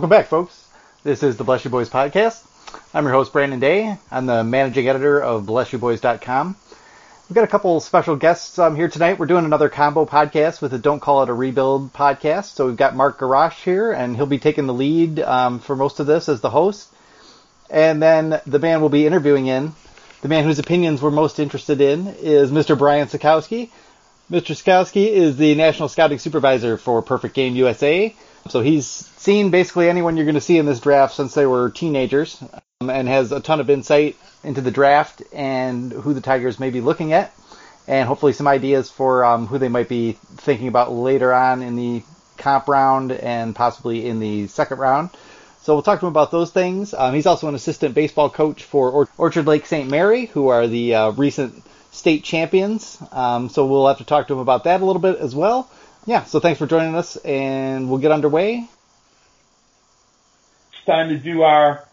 Welcome back, folks. This is the Bless You Boys podcast. I'm your host, Brandon Day. I'm the managing editor of BlessYouBoys.com. We've got a couple special guests um, here tonight. We're doing another combo podcast with the Don't Call It a Rebuild podcast. So we've got Mark Garash here, and he'll be taking the lead um, for most of this as the host. And then the man we'll be interviewing in, the man whose opinions we're most interested in, is Mr. Brian Sakowski. Mr. Sakowski is the National Scouting Supervisor for Perfect Game USA. So he's seen basically anyone you're going to see in this draft since they were teenagers um, and has a ton of insight into the draft and who the Tigers may be looking at and hopefully some ideas for um, who they might be thinking about later on in the comp round and possibly in the second round. So we'll talk to him about those things. Um, he's also an assistant baseball coach for Or- Orchard Lake St. Mary, who are the uh, recent state champions. Um, so we'll have to talk to him about that a little bit as well yeah, so thanks for joining us, and we'll get underway. It's time to do our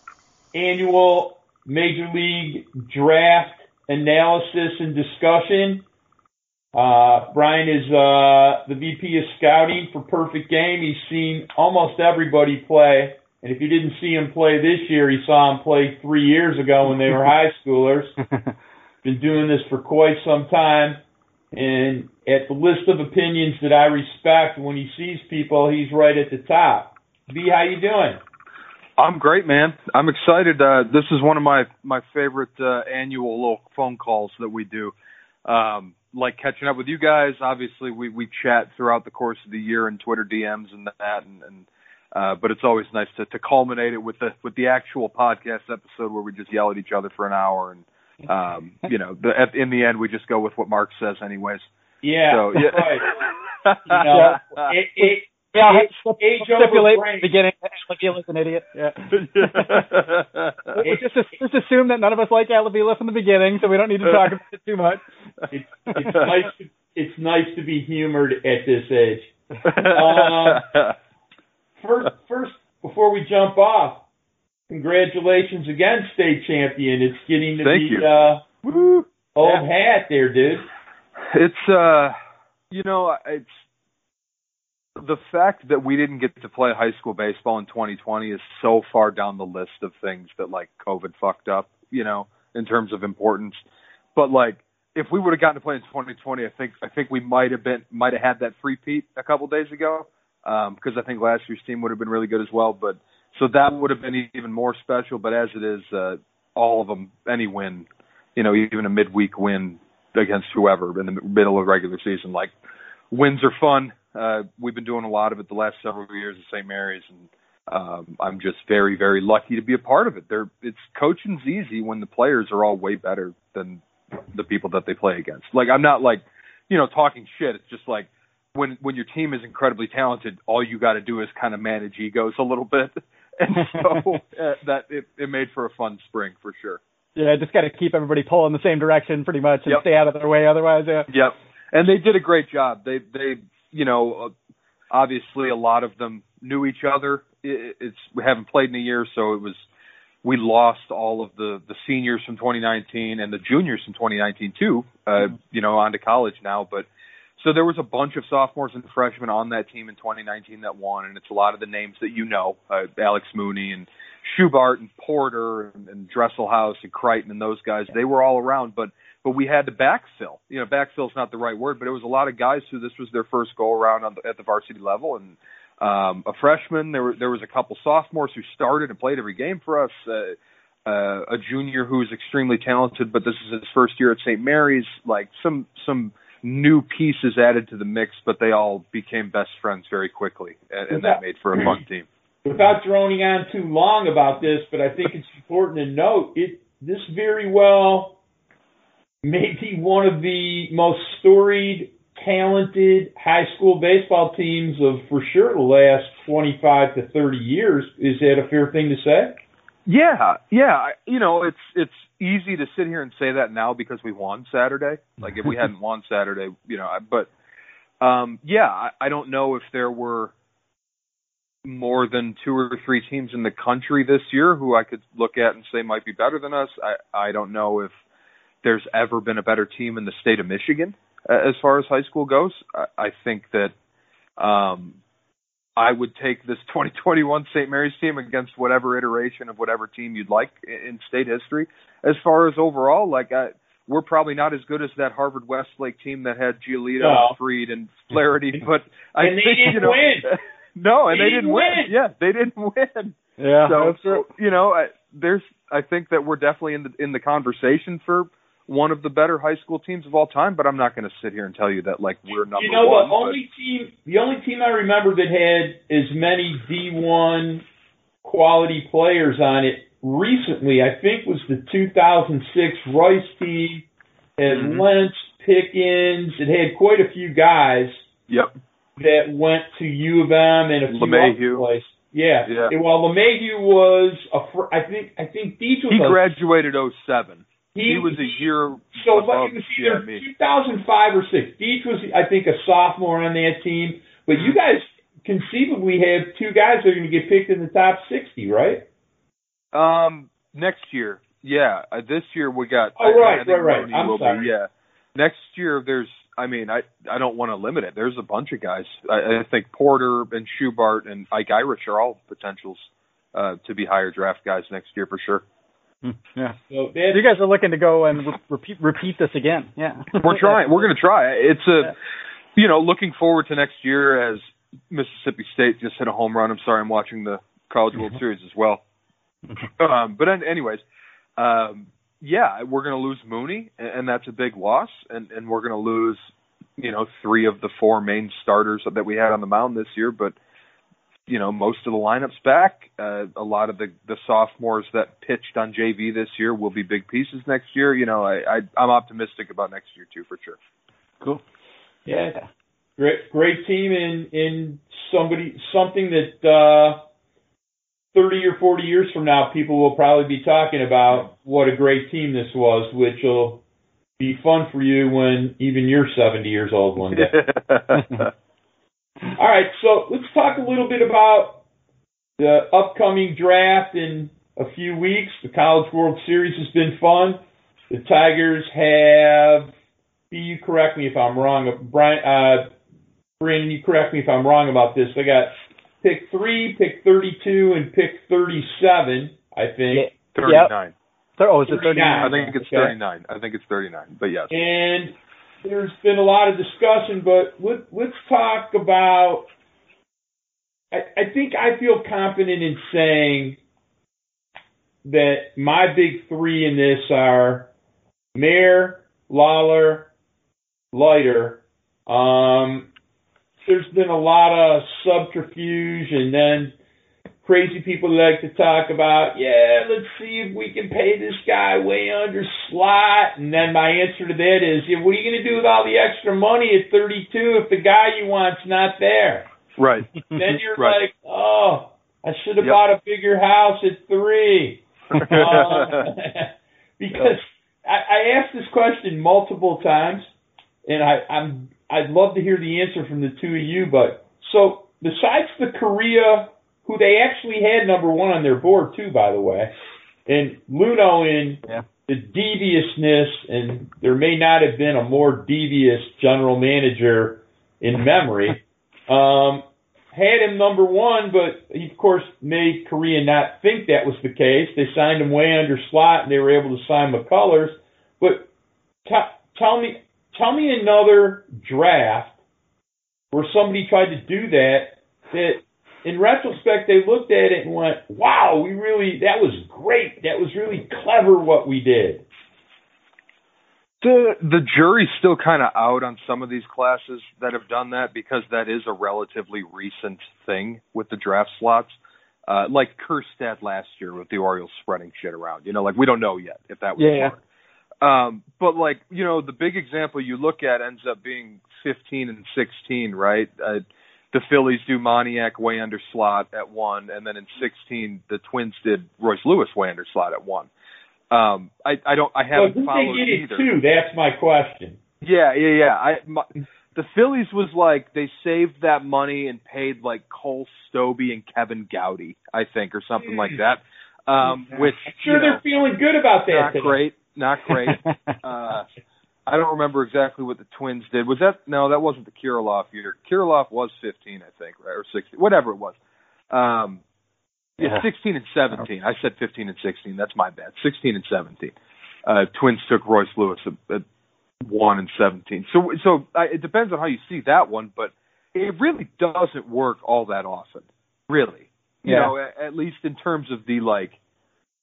annual Major League Draft analysis and discussion. Uh, Brian is uh, the VP of Scouting for Perfect Game. He's seen almost everybody play, and if you didn't see him play this year, he saw him play three years ago when they were high schoolers. Been doing this for quite some time. And at the list of opinions that I respect, when he sees people, he's right at the top. B, how you doing? I'm great, man. I'm excited. Uh, this is one of my my favorite uh, annual little phone calls that we do. Um, like catching up with you guys. Obviously, we we chat throughout the course of the year and Twitter DMs and that, and, and uh, but it's always nice to to culminate it with the with the actual podcast episode where we just yell at each other for an hour and um, you know, the, at, in the end, we just go with what Mark says, anyways. Yeah, so, yeah. right. you know, yeah. It, it, yeah, age, age stipulate at the beginning. Al Avila's an idiot. Yeah. just just assume that none of us like Al Avila's from the beginning, so we don't need to talk about it too much. It's, it's nice. To, it's nice to be humored at this age. Um, first, first, before we jump off, Congratulations again, state champion. It's getting to Thank be uh old yeah. hat there, dude. It's uh you know, it's the fact that we didn't get to play high school baseball in 2020 is so far down the list of things that like COVID fucked up, you know, in terms of importance. But like if we would have gotten to play in 2020, I think I think we might have been might have had that three-peat a couple days ago um because I think last year's team would have been really good as well, but so that would have been even more special. But as it is, uh, all of them, any win, you know, even a midweek win against whoever in the middle of regular season, like wins are fun. Uh, we've been doing a lot of it the last several years at St. Mary's, and um, I'm just very, very lucky to be a part of it. They're, it's coaching's easy when the players are all way better than the people that they play against. Like I'm not like, you know, talking shit. It's just like when when your team is incredibly talented, all you got to do is kind of manage egos a little bit. and so uh, that it, it made for a fun spring for sure. Yeah, just got to keep everybody pulling the same direction pretty much and yep. stay out of their way otherwise. Yeah. Yep. And they did a great job. They they you know obviously a lot of them knew each other. It, it's we haven't played in a year, so it was we lost all of the the seniors from 2019 and the juniors from 2019 too. Uh, mm-hmm. You know, on to college now, but so there was a bunch of sophomores and freshmen on that team in 2019 that won, and it's a lot of the names that you know, uh, Alex Mooney and Schubart and Porter and, and Dresselhaus and Crichton and those guys. They were all around, but but we had to backfill. You know, backfill is not the right word, but it was a lot of guys who this was their first go around on the, at the varsity level, and um, a freshman. There were there was a couple sophomores who started and played every game for us. Uh, uh, a junior who is extremely talented, but this is his first year at St. Mary's. Like some some new pieces added to the mix, but they all became best friends very quickly, and, and that made for a fun team. Without droning on too long about this, but I think it's important to note it. This very well may be one of the most storied, talented high school baseball teams of for sure the last 25 to 30 years. Is that a fair thing to say? Yeah, yeah. You know, it's it's easy to sit here and say that now because we won Saturday. Like if we hadn't won Saturday, you know, but um yeah, I, I don't know if there were more than two or three teams in the country this year who I could look at and say might be better than us. I I don't know if there's ever been a better team in the state of Michigan as far as high school goes. I, I think that um I would take this 2021 St. Mary's team against whatever iteration of whatever team you'd like in state history. As far as overall, like I, we're probably not as good as that Harvard Westlake team that had Giolito, no. and Fried, and Flaherty, but I and think they didn't you know, win. no, and They they, didn't didn't win. win. Yeah, they didn't win. Yeah, so that's true. you know, I, there's I think that we're definitely in the in the conversation for one of the better high school teams of all time, but I'm not going to sit here and tell you that like we're number one. You know one. the only team the only team I remember that had as many D one quality players on it recently, I think was the two thousand six Rice team. It had Mhm. Lentz, Pickens, it had quite a few guys but, yep. that went to U of M and a few LeMahieu. other places. Yeah. Yeah. And while LeMahieu was a fr- I think I think Deech was He a, graduated 07. He, was a year so above like it was yeah, either me. 2005 or six. Deech was, I think, a sophomore on that team. But you Mhm. guys conceivably have two guys that are going to get picked in the top 60, right? Um, next year, yeah. Uh, this year we got. Oh, I- I right, think right, right. I'm sorry. Be, yeah. Next year, there's. I mean, I I don't want to limit it. There's a bunch of guys. I, I think Porter and Schubart and Ike Irish are all potentials uh, to be higher draft guys next year for sure. Hmm, Yeah. So that's, you guys are looking to go and re- repeat repeat this again. Yeah. We're trying. We're going to try. It's a, you know, looking forward to next year as Mississippi State just hit a home run. I'm sorry, I'm watching the College World Series as well. Um, but an- anyways, um, yeah, we're going to lose Mooney, and, and that's a big loss, and and we're going to lose, you know, three of the four main starters that we had on the mound this year. But you know, most of the lineups back. Uh, a lot of the the sophomores that pitched on JV this year will be big pieces next year. You know, I, I I'm optimistic about next year too, for sure. Cool. yeah, great, great team in in somebody something that uh, 30 or 40 years from now, people will probably be talking about what a great team this was, which will be fun for you when even you're 70 years old one day. All right, so let's talk a little bit about the upcoming draft in a few weeks. The College World Series has been fun. The Tigers have. Be You correct me if I'm wrong. Brian, uh, Brandon, you correct me if I'm wrong about this. They got pick three, pick 32, and pick 37. I think. Thirty-nine. So, oh, is it 39? I think it's Okay. thirty-nine. I think it's thirty-nine. But yes. And there's been a lot of discussion, but let, let's talk about. I, I think I feel confident in saying that my big three in this are Mayer, Lawlar, Leiter. Um, there's been a lot of subterfuge, and then crazy people like to talk about, yeah, let's see if we can pay this guy way under slot. And then my answer to that is, yeah, what are you going to do with all the extra money at 32 if the guy you want's not there? Right. Then you're Right. like, oh, I should have Yep. bought a bigger house at three. Uh, because I, I asked this question multiple times, and I, I'm I'd love to hear the answer from the two of you. But so besides the Correa, who they actually had number one on their board too, by the way, and Luhnow in Yeah. the deviousness, and there may not have been a more devious general manager in memory. Um, had him number one, but he of course made Correa not think that was the case. They signed him way under slot, and they were able to sign McCullers. But t- tell me, tell me another draft where somebody tried to do that. That in retrospect they looked at it and went, "Wow, we really that was great. That was really clever what we did." the the jury's still kind of out on some of these classes that have done that because that is a relatively recent thing with the draft slots. Uh, like Kjerstad last year with the Orioles spreading shit around. You know, like we don't know yet if that was Yeah, smart. Um, but like, you know, the big example you look at ends up being 15 and 16, right? Uh, the Phillies do Moniak way under slot at one, and then in 16 the Twins did Royce Lewis way under slot at one. Um, I, I don't, I haven't didn't followed they get either. too? That's my question. Yeah, yeah, yeah. I my, the Phillies was like they saved that money and paid like Cole Stobbe and Kevin Gowdy, I think, or something like that. Um, which I'm sure you know, they're feeling good about that. not today. great, not great. uh, I don't remember exactly what the Twins did. Was that no? That wasn't the Kirilloff year. Kirilloff was 15, I think, right, or 16, whatever it was. Um, yeah, Yeah. 16 and 17. I said 15 and 16. That's my bad. 16 and 17. Uh, Twins took Royce Lewis at, at one and 17. So, so I, it depends on how you see that one, but it really doesn't work all that often. Really, you Yeah. know, at, at least in terms of the like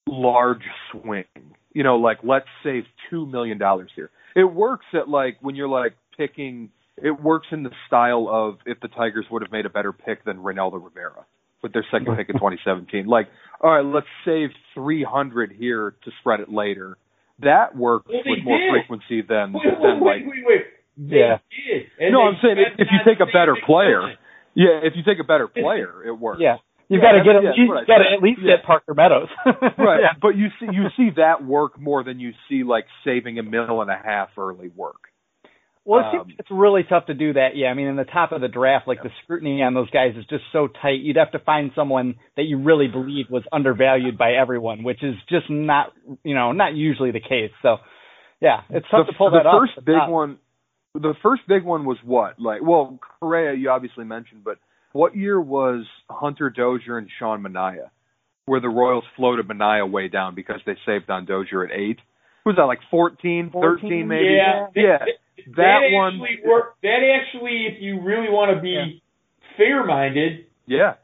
large swing. You know, like let's save two million dollars here. It works at like when you're like picking. It works in the style of if the Tigers would have made a better pick than Reynaldo Rivera with their second pick in 2017. Like, all right, let's save 300 here to spread it later. That works Well, they with more did. frequency than Wait, than wait, like wait, wait. They Yeah. did. And No, I'm saying if- if you take a better player, yeah. If you take a better player, it works. Yeah. You've Yeah, got to get at yeah, least, what got to at least Yeah. get Parker Meadows. Right. But you see you see that work more than you see like saving a mil and a half early work. Well, it Um, it's really tough to do that. Yeah, I mean, in the top of the draft, like the scrutiny on those guys is just so tight. You'd have to find someone that you really believe was undervalued by everyone, which is just not, you know, not usually the case. So, yeah, it's tough the, to pull the that off. first big one the first big one was what? Like well, Correa you obviously mentioned, but what year was Hunter Dozier and Sean Manaea? Where the Royals floated Manaea way down because they saved on Dozier at eight. Was that like 14, 13 maybe? Yeah, Yeah. That, That that one- actually worked. That actually, if you really want to be Yeah. fair-minded, Yeah.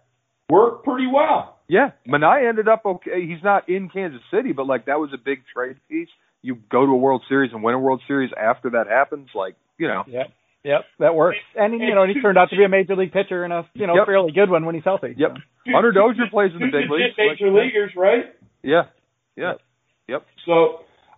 worked pretty well. Yeah, Manaea ended up okay. He's not in Kansas City, but like that was a big trade piece. You go to a World Series and win a World Series after that happens, like you know. Yep. Yep, that works. And you know, he turned out to be a major league pitcher and a you know Yep. fairly good one when he's healthy. Yep. Two- Hunter Dozier plays in the big leagues. Major like- leaguers, right? Yeah. Yeah. Yep. So,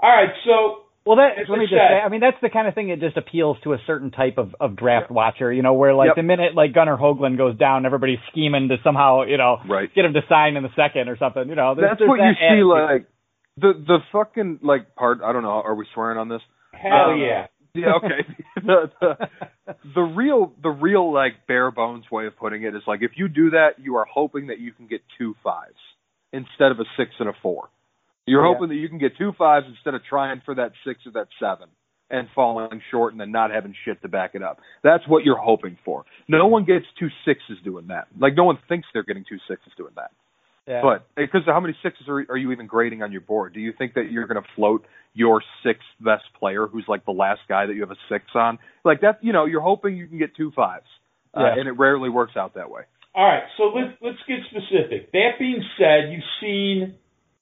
all right. So, Well, that let me just say, I mean, that's the kind of thing that just appeals to a certain type of, of draft watcher, you know, where like Yep. the minute like Gunnar Hoglund goes down, everybody's scheming to somehow, you know, Right. get him to sign in the second or something, you know. There's, That's there's what you that see. Like the the fucking like part. I don't know. Are we swearing on this? hell Um, yeah. Yeah. Okay. the, the the real the real like bare bones way of putting it is like if you do that, you are hoping that you can get two fives instead of a six and a four. You're Yeah. hoping that you can get two fives instead of trying for that six or that seven and falling short and then not having shit to back it up. That's what you're hoping for. No one gets two sixes doing that. Like no one thinks they're getting two sixes doing that. Yeah. But because how many sixes are, are you even grading on your board? Do you think that you're going to float your sixth best player, who's like the last guy that you have a six on? Like that, you know, you're hoping you can get two fives, uh, and it rarely works out that way. All right, so let's let's get specific. That being said, you've seen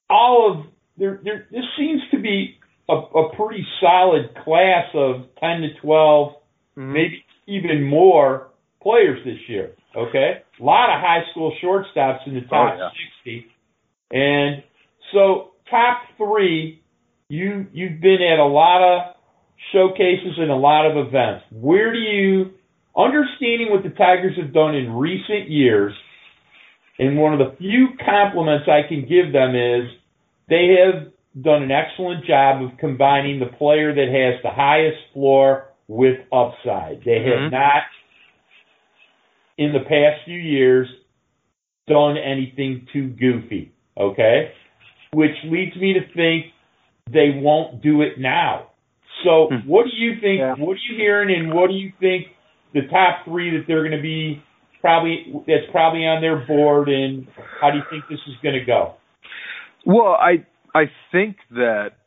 all of there. There this seems to be a, a pretty solid class of ten to 12 Mm-hmm. maybe even more players this year. Okay, a lot of high school shortstops in the top Oh, yeah. sixty, and so top three. You you've been at a lot of showcases and a lot of events. Where do you understanding what the Tigers have done in recent years, and one of the few compliments I can give them is they have done an excellent job of combining the player that has the highest floor with upside. They have Mhm. not, in the past few years, done anything too goofy. Okay? Which leads me to think they won't do it now. So, Hmm. what do you think? Yeah. What are you hearing, and what do you think the top three that they're going to be probably that's probably on their board, and how do you think this is going to go? Well, I I think that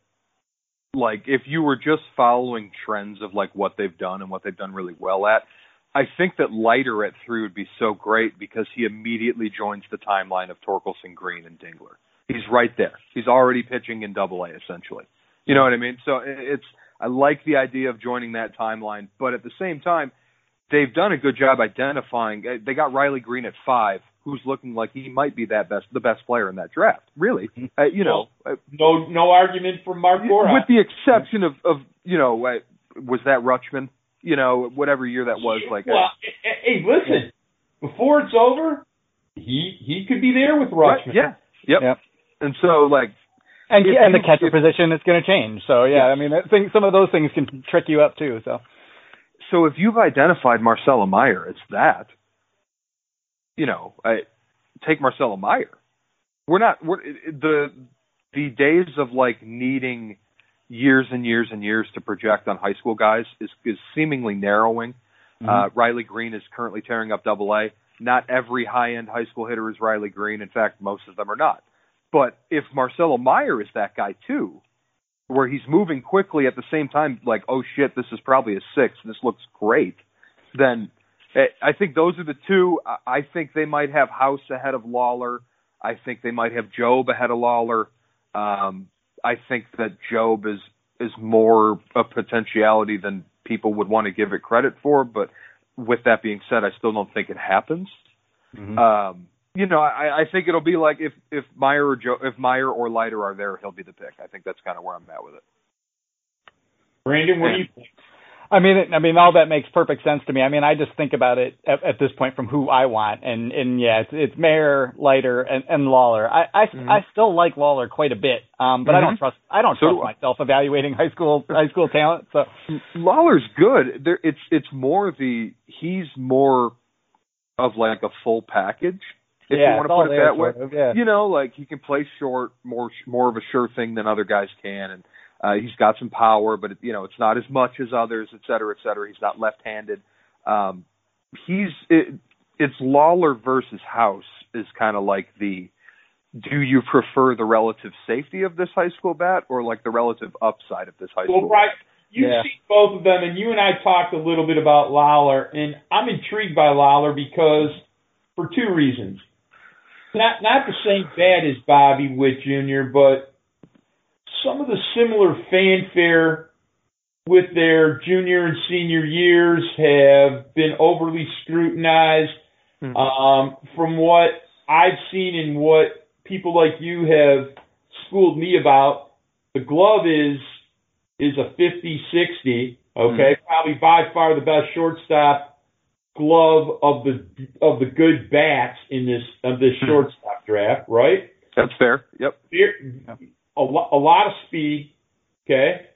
like if you were just following trends of like what they've done and what they've done really well at, I think that Leiter at three would be so great because he immediately joins the timeline of Torkelson, Greene, and Dingler. He's right there. He's already pitching in Double A essentially. You know what I mean? So it's I like the idea of joining that timeline, but at the same time, they've done a good job identifying. uh, They got Riley Greene at five, who's looking like he might be that best, the best player in that draft. Really, uh, you know, uh, No, no argument from Mark Borak. with the exception of of you know, uh, was that Rutschman? You know, whatever year that was, like, uh, well, hey, hey, listen, before it's over, he he could be there with right, yeah, yep. Yep. And so, like, and if and the catcher if- position is going to change. So yeah, I mean, I think some of those things can trick you up too. So so if you've identified Marcelo Mayer, it's that. You know, I take Marcelo Mayer. We're not we're the the days of like needing years and years and years to project on high school guys is is seemingly narrowing. Mm-hmm. Uh, Riley Greene is currently tearing up Double A. Not every high end high school hitter is Riley Greene. In fact, most of them are not. But if Marcelo Mayer is that guy too, where he's moving quickly at the same time, like, oh shit, this is probably a six, this looks great, then eh, I think those are the two. I think they might have House ahead of Lawlar. I think they might have Jobe ahead of Lawlar. Um, I think that Jobe is is more a potentiality than people would want to give it credit for. But with that being said, I still don't think it happens. Mhm. Um, you know, I, I think it'll be like if if Mayer or Joe, if Mayer or Leiter are there, he'll be the pick. I think that's kind of where I'm at with it. Brandon, what do you think? I mean, I mean, all that makes perfect sense to me. I mean, I just think about it at, at this point from who I want, and and yeah, it's, it's Mayer, Leiter, and, and Lawlar. I I, Mhm. I still like Lawlar quite a bit, um, but I don't Mhm. trust I don't So trust myself evaluating high school high school talent. So Lawlar's good. There, it's it's more the he's more of like a full package. If yeah, you want to put it that way, of, yeah. you know, like he can play short, more more of a sure thing than other guys can, and uh, he's got some power, but it, you know, it's not as much as others, et cetera, et cetera. He's not left-handed. Um, he's it, it's Lawlar versus House is kind of like the. Do you prefer the relative safety of this high school bat or like the relative upside of this high Well, school? Well, right, you've Yeah. seen both of them, and you and I talked a little bit about Lawlar, and I'm intrigued by Lawlar because for two reasons. Not not the same bat as Bobby Witt Jr., but some of the similar fanfare with their junior and senior years have been overly scrutinized. Mhm. Um, from what I've seen and what people like you have schooled me about, the glove is is a 50-60, okay? Probably by far the best shortstop glove of the of the good bats in this of this Hmm. shortstop draft, right? That's fair. Yep. Here- a, a lot of speed. Okay,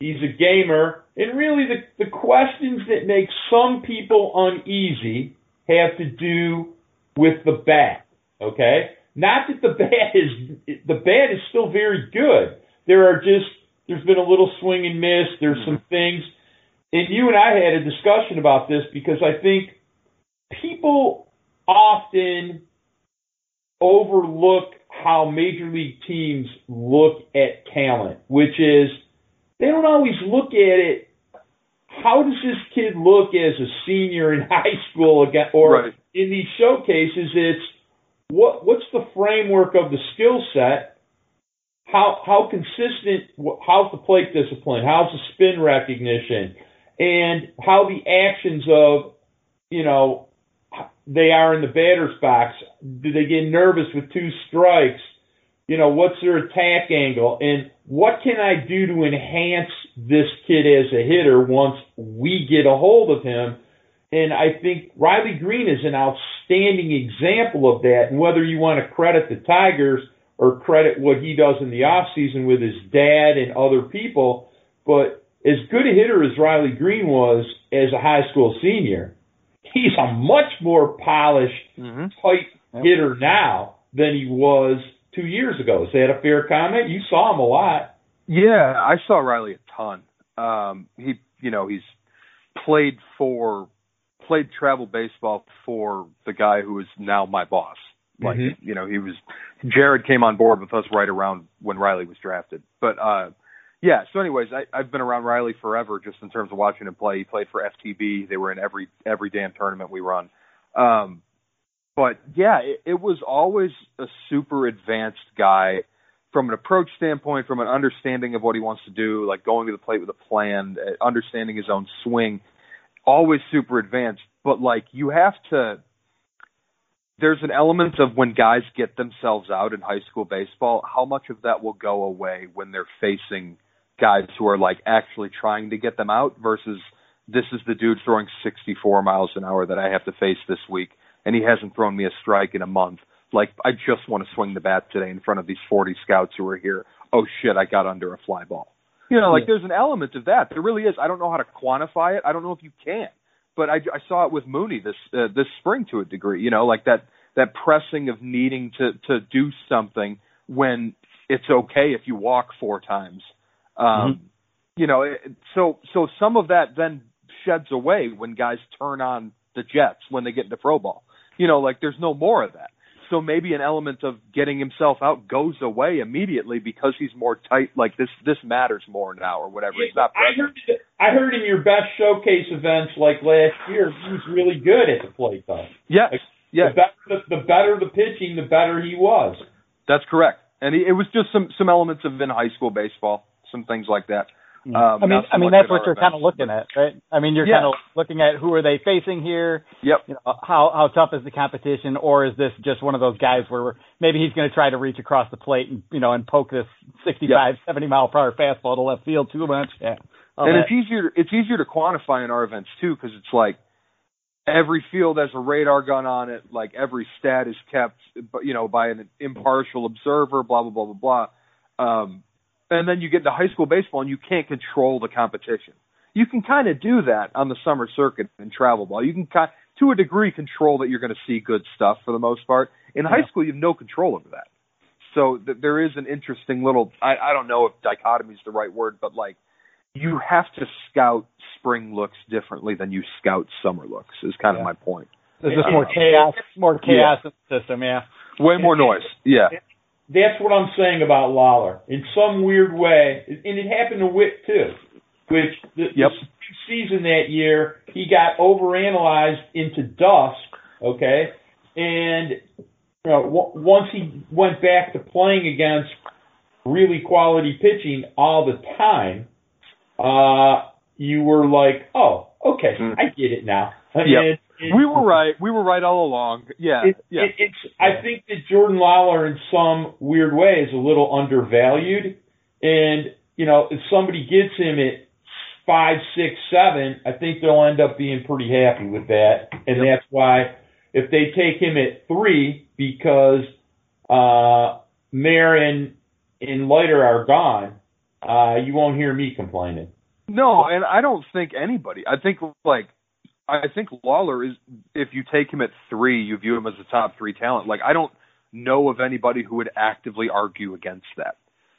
he's a gamer, and really the the questions that make some people uneasy have to do with the bat. Okay, not that the bat is the bat is still very good. There are just there's been a little swing and miss. There's some mm-hmm. things, and you and I had a discussion about this because I think people often overlook how major league teams look at talent, which is they don't always look at it. How does this kid look as a senior in high school again, or Right. in these showcases? It's what what's the framework of the skill set? How how consistent? How's the plate discipline? How's the spin recognition? And how the actions of you know they are in the batter's box. Do they get nervous with two strikes? You know, what's their attack angle? And what can I do to enhance this kid as a hitter once we get a hold of him? And I think Riley Greene is an outstanding example of that. And whether you want to credit the Tigers or credit what he does in the off season with his dad and other people, but as good a hitter as Riley Greene was as a high school senior, he's a much more polished Mm-hmm. Yep. hitter now than he was two years ago. Is that a fair comment? You saw him a lot. Yeah, I saw Riley a ton. Um, he, you know, he's played for, played travel baseball for the guy who is now my boss. Like, Mhm. you know, he was, Jared came on board with us right around when Riley was drafted. But, uh, yeah, so anyways, I, I've been around Riley forever just in terms of watching him play. He played for FTB. They were in every, every damn tournament we run. Um, but yeah, it, it was always a super advanced guy from an approach standpoint, from an understanding of what he wants to do, like going to the plate with a plan, uh, understanding his own swing, always super advanced. But like you have to, there's an element of when guys get themselves out in high school baseball, how much of that will go away when they're facing guys who are like actually trying to get them out versus this is the dude throwing 64 miles an hour that I have to face this week, and he hasn't thrown me a strike in a month. Like I just want to swing the bat today in front of these 40 scouts who are here. Oh shit, I got under a fly ball. You know, like Yeah. there's an element of that. There really is. I don't know how to quantify it. I don't know if you can, but I, I saw it with Mooney this uh, this spring to a degree. You know, like that that pressing of needing to to do something when it's okay if you walk four times. Um, mm-hmm. You know, so so some of that then sheds away when guys turn on the Jets when they get into pro ball. You know, like there's no more of that. So maybe an element of getting himself out goes away immediately because he's more tight. Like this, this matters more now, or whatever. Yeah, he's not. I heard, I heard in your best showcase events like last year, he was really good at the plate, though. Yes, like, yes. The better, the, the better the pitching, the better he was. That's correct. And he, it was just some some elements of in high school baseball, some things like that. Um, I mean, so I mean that's what you're kind of looking at, right? I mean, you're yeah. kind of looking at who are they facing here. Yep. You know, how how tough is the competition, or is this just one of those guys where maybe he's going to try to reach across the plate and you know and poke this 65, yep. 70 mile per hour fastball to left field too much? Yeah. and that. it's easier it's easier to quantify in our events too because it's like every field has a radar gun on it. Like every stat is kept, you know, by an impartial observer. Blah blah blah blah blah. Um, and then you get to high school baseball and you can't control the competition. You can kind of do that on the summer circuit in travel ball. You can kind, to a degree, control that you're going to see good stuff for the most part. In yeah. high school, you have no control over that. So th- there is an interesting little, I, I don't know if dichotomy is the right word, but like you have to scout spring looks differently than you scout summer looks is kind yeah. of my point. There's just more chaos, more chaos yeah. in the system, yeah. Way more noise, yeah that's what I'm saying about Lawlar. In some weird way, and it happened to Witt too, which the, yep. the season that year he got overanalyzed into dust. Okay, and you know, w- once he went back to playing against really quality pitching all the time, uh, you were like, oh, okay, mm. I get it now. Yep we were right. We were right all along. Yeah, it, yeah. It, it's. I think that Jordan Lawlar, in some weird way, is a little undervalued. And you know, if somebody gets him at five, six, seven, I think they'll end up being pretty happy with that. And yep. that's why if they take him at three, because uh, Mayer and and Leiter are gone, uh, you won't hear me complaining. No, and I don't think anybody. I think like I think Lawlar is if you take him at three, you view him as a top three talent. Like I don't know of anybody who would actively argue against that.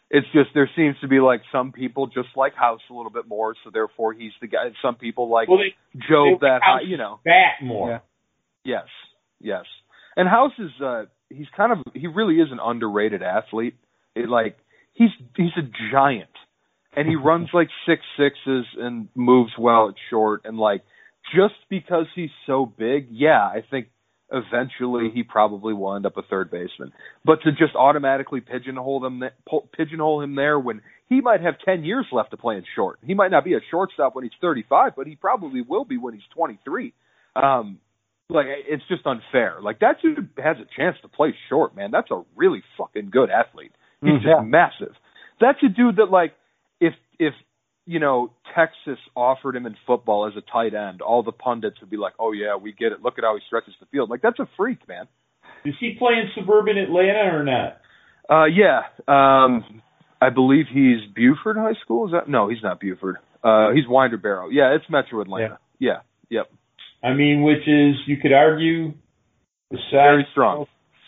It's just there seems to be like some people just like House a little bit more, so therefore he's the guy. Some people like well, they, Jobe they that high, you know bat more. Yeah. Yes, yes. And House is uh he's kind of he really is an underrated athlete. It like he's he's a giant, and he runs like six sixes and moves well at short and like just because he's so big, yeah, I think eventually he probably will end up a third baseman. But to just automatically pigeonhole them, pigeonhole him there when he might have 10 years left to play in short. He might not be a shortstop when he's 35, but he probably will be when he's 23. Um, like it's just unfair. Like that dude has a chance to play short, man. That's a really fucking good athlete. He's mm, just massive. That's a dude that like if if you know, Texas offered him in football as a tight end, all the pundits would be like, "Oh yeah, we get it. Look at how he stretches the field." Like that's a freak, man. Is he playing suburban Atlanta or not? Uh, yeah. Um, I believe he's Buford High School. Is that no? He's not Buford. Uh, he's Winder Barrow. Yeah, it's Metro Atlanta. Yeah. yeah. Yep. I mean, which is you could argue besides very strong.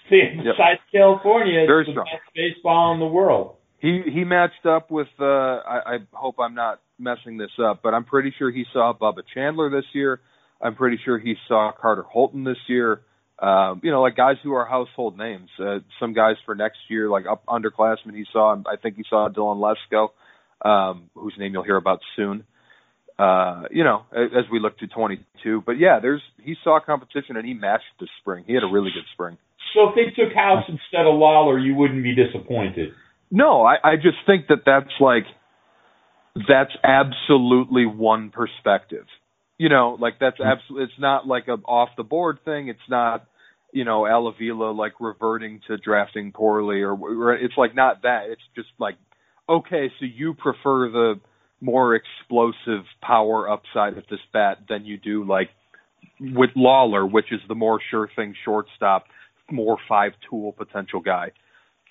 Besides yep. California, very the strong. best baseball in the world. He he matched up with uh I, I hope I'm not messing this up, but I'm pretty sure he saw Bubba Chandler this year. I'm pretty sure he saw Carter Holton this year. Um, you know, like guys who are household names. Uh, some guys for next year, like up underclassmen, he saw. I think he saw Dylan Lesko, um, whose name you'll hear about soon. Uh, you know, as we look to 22. But yeah, there's he saw competition and he matched this spring. He had a really good spring. So if they took House instead of Lawlar, you wouldn't be disappointed. No, I, I just think that that's like that's absolutely one perspective. You know, like that's mm-hmm. absolutely. It's not like a off the board thing. It's not you know Al Avila like reverting to drafting poorly or, or it's like not that. It's just like okay, so you prefer the more explosive power upside of this bat than you do like with Lawlar, which is the more sure thing shortstop, more five tool potential guy.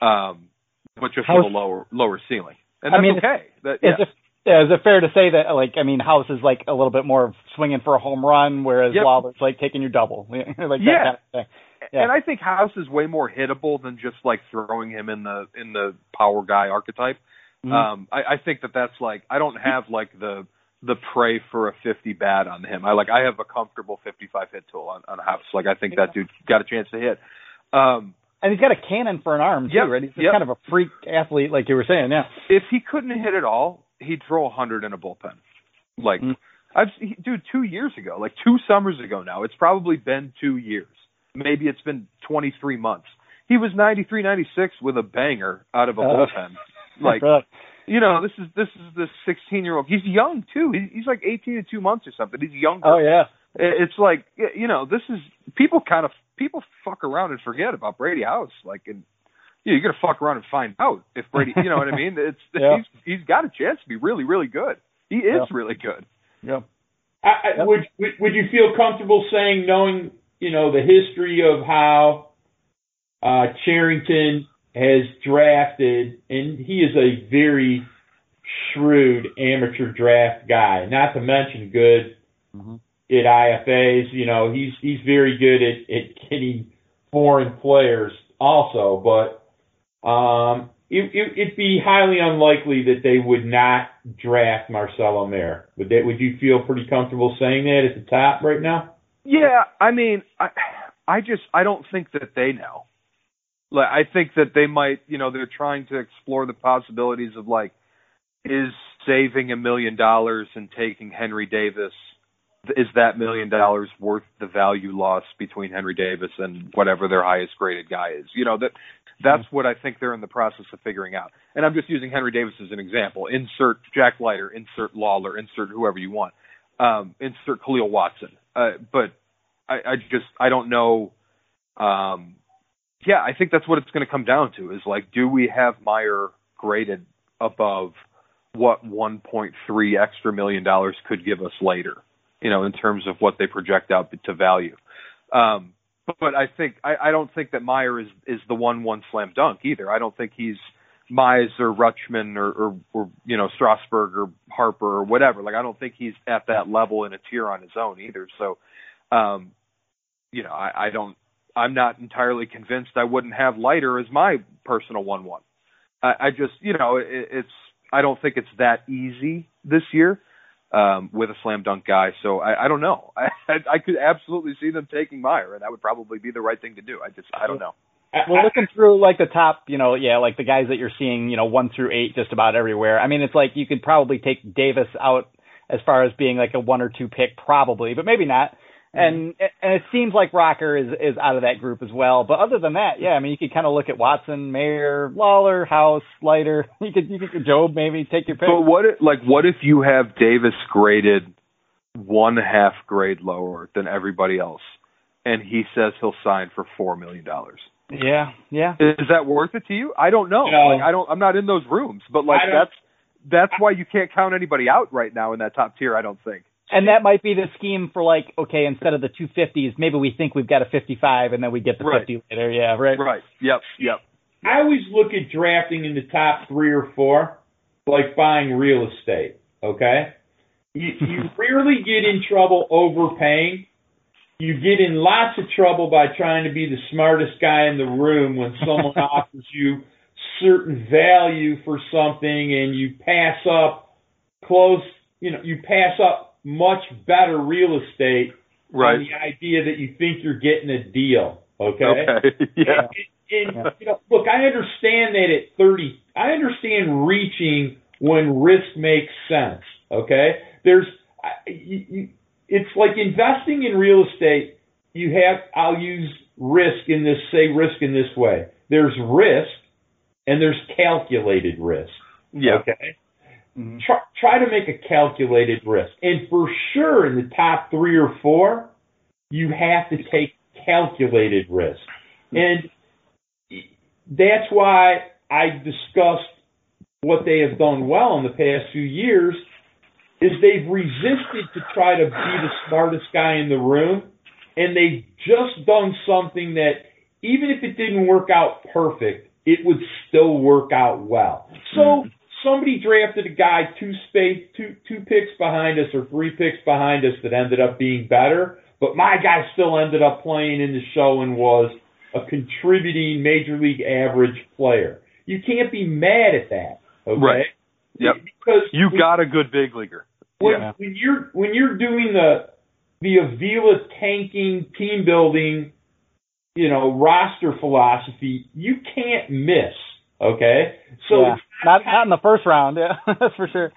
Um, but just House, with a lower lower ceiling, and that's I mean, okay. That, yeah. Is, it, yeah, is it fair to say that like I mean, House is like a little bit more swinging for a home run, whereas yep. Lawlar's like taking your double, like yeah. Kind of yeah. And I think House is way more hittable than just like throwing him in the in the power guy archetype. Mm-hmm. Um, I, I think that that's like I don't have like the the prey for a 50 bat on him. I like I have a comfortable 55 hit tool on on house. Like I think that dude got a chance to hit. Um, and he's got a cannon for an arm too, yep, right? He's yep. kind of a freak athlete, like you were saying. Yeah. If he couldn't hit at all, he'd throw a hundred in a bullpen. Like mm. I've he, dude, two years ago, like two summers ago now. It's probably been two years. Maybe it's been 23 months. He was 93, 96 with a banger out of a uh, bullpen. Like, you know, this is this is the 16 year old. He's young too. He's, he's like 18 to two months or something. He's younger. Oh yeah. It's like you know, this is people kind of people fuck around and forget about Brady House. Like, and you know, you're gonna fuck around and find out if Brady. You know what I mean? It's yeah. he's he's got a chance to be really really good. He is yeah. really good. Yeah. I, I, would would you feel comfortable saying, knowing you know the history of how uh, Cherington has drafted, and he is a very shrewd amateur draft guy. Not to mention good mm-hmm. At IFAs. You know, he's he's very good at at getting foreign players also, but um, it, it, it'd be highly unlikely that they would not draft Marcelo Mayer. Would that? Would you feel pretty comfortable saying that at the top right now? Yeah, I mean, I I just I don't think that they know. Like I think that they might, you know, they're trying to explore the possibilities of like is saving a million dollars and taking Henry Davis is that million dollars worth the value loss between Henry Davis and whatever their highest graded guy is? You know, that that's what I think they're in the process of figuring out. And I'm just using Henry Davis as an example. Insert Jack Leiter, insert Lawlar, insert whoever you want. Um, insert Kahlil Watson. Uh, but I, I just I don't know um yeah, I think that's what it's going to come down to is like, do we have Mayer graded above what 1.3 extra million dollars could give us later, you know, in terms of what they project out to value. Um, but, I think I, I don't think that Mayer is is the one one slam dunk either. I don't think he's Mize or Rutschman or, or or you know Strasburg or Harper or whatever. Like I don't think he's at that level in a tier on his own either. So, um, you know, I, I don't I'm not entirely convinced I wouldn't have Leiter as my personal one one. I, I just you know it, it's I don't think it's that easy this year um, with a slam dunk guy. So I, I don't know. I, I could absolutely see them taking Mayer, and that would probably be the right thing to do. I just I don't know. Well, looking through like the top, you know, yeah, like the guys that you're seeing, you know, one through eight, just about everywhere. I mean, it's like you could probably take Davis out as far as being like a one or two pick, probably, but maybe not. Mm-hmm. And and it seems like Rocker is is out of that group as well. But other than that, yeah, I mean, you could kind of look at Watson, Mayer, Lawlar, House, Leiter. You could you could Jobe maybe take your pick. But what if, like what if you have Davis graded one half grade lower than everybody else, and he says he'll sign for four million dollars? Yeah, yeah. Is that worth it to you? I don't know. No. Like I don't. I'm not in those rooms, but like that's that's why you can't count anybody out right now in that top tier. I don't think. And that might be the scheme for like, okay, instead of the 250s, maybe we think we've got a 55 and then we get the right. 50 later. Yeah, right. Right. Yep. Yep. I always look at drafting in the top three or four like buying real estate. Okay. You, you rarely get in trouble overpaying. You get in lots of trouble by trying to be the smartest guy in the room when someone offers you certain value for something and you pass up close, you know, you pass up much better real estate right. on the idea that you think you're getting a deal. Okay. Okay. yeah. And, and, you know, look, I understand that at 30, I understand reaching when risk makes sense. Okay. There's, you, you, it's like investing in real estate. You have, I'll use risk in this, say risk in this way. There's risk and there's calculated risk. Yeah. Okay. Mm-hmm. Try, try to make a calculated risk. And for sure, in the top three or four, you have to take calculated risk. And that's why I discussed what they have done well in the past few years is they've resisted to try to be the smartest guy in the room and they've just done something that even if it didn't work out perfect, it would still work out well. So mm-hmm somebody drafted a guy two space two two picks behind us or three picks behind us that ended up being better, but my guy still ended up playing in the show and was a contributing major league average player. You can't be mad at that. Okay. Right. Yep. Because You got a good big leaguer. when, Yeah. when you're when you're doing the the Avila tanking team building, you know, roster philosophy, you can't miss. Okay, so yeah. Not not in the first round. Yeah, that's for sure.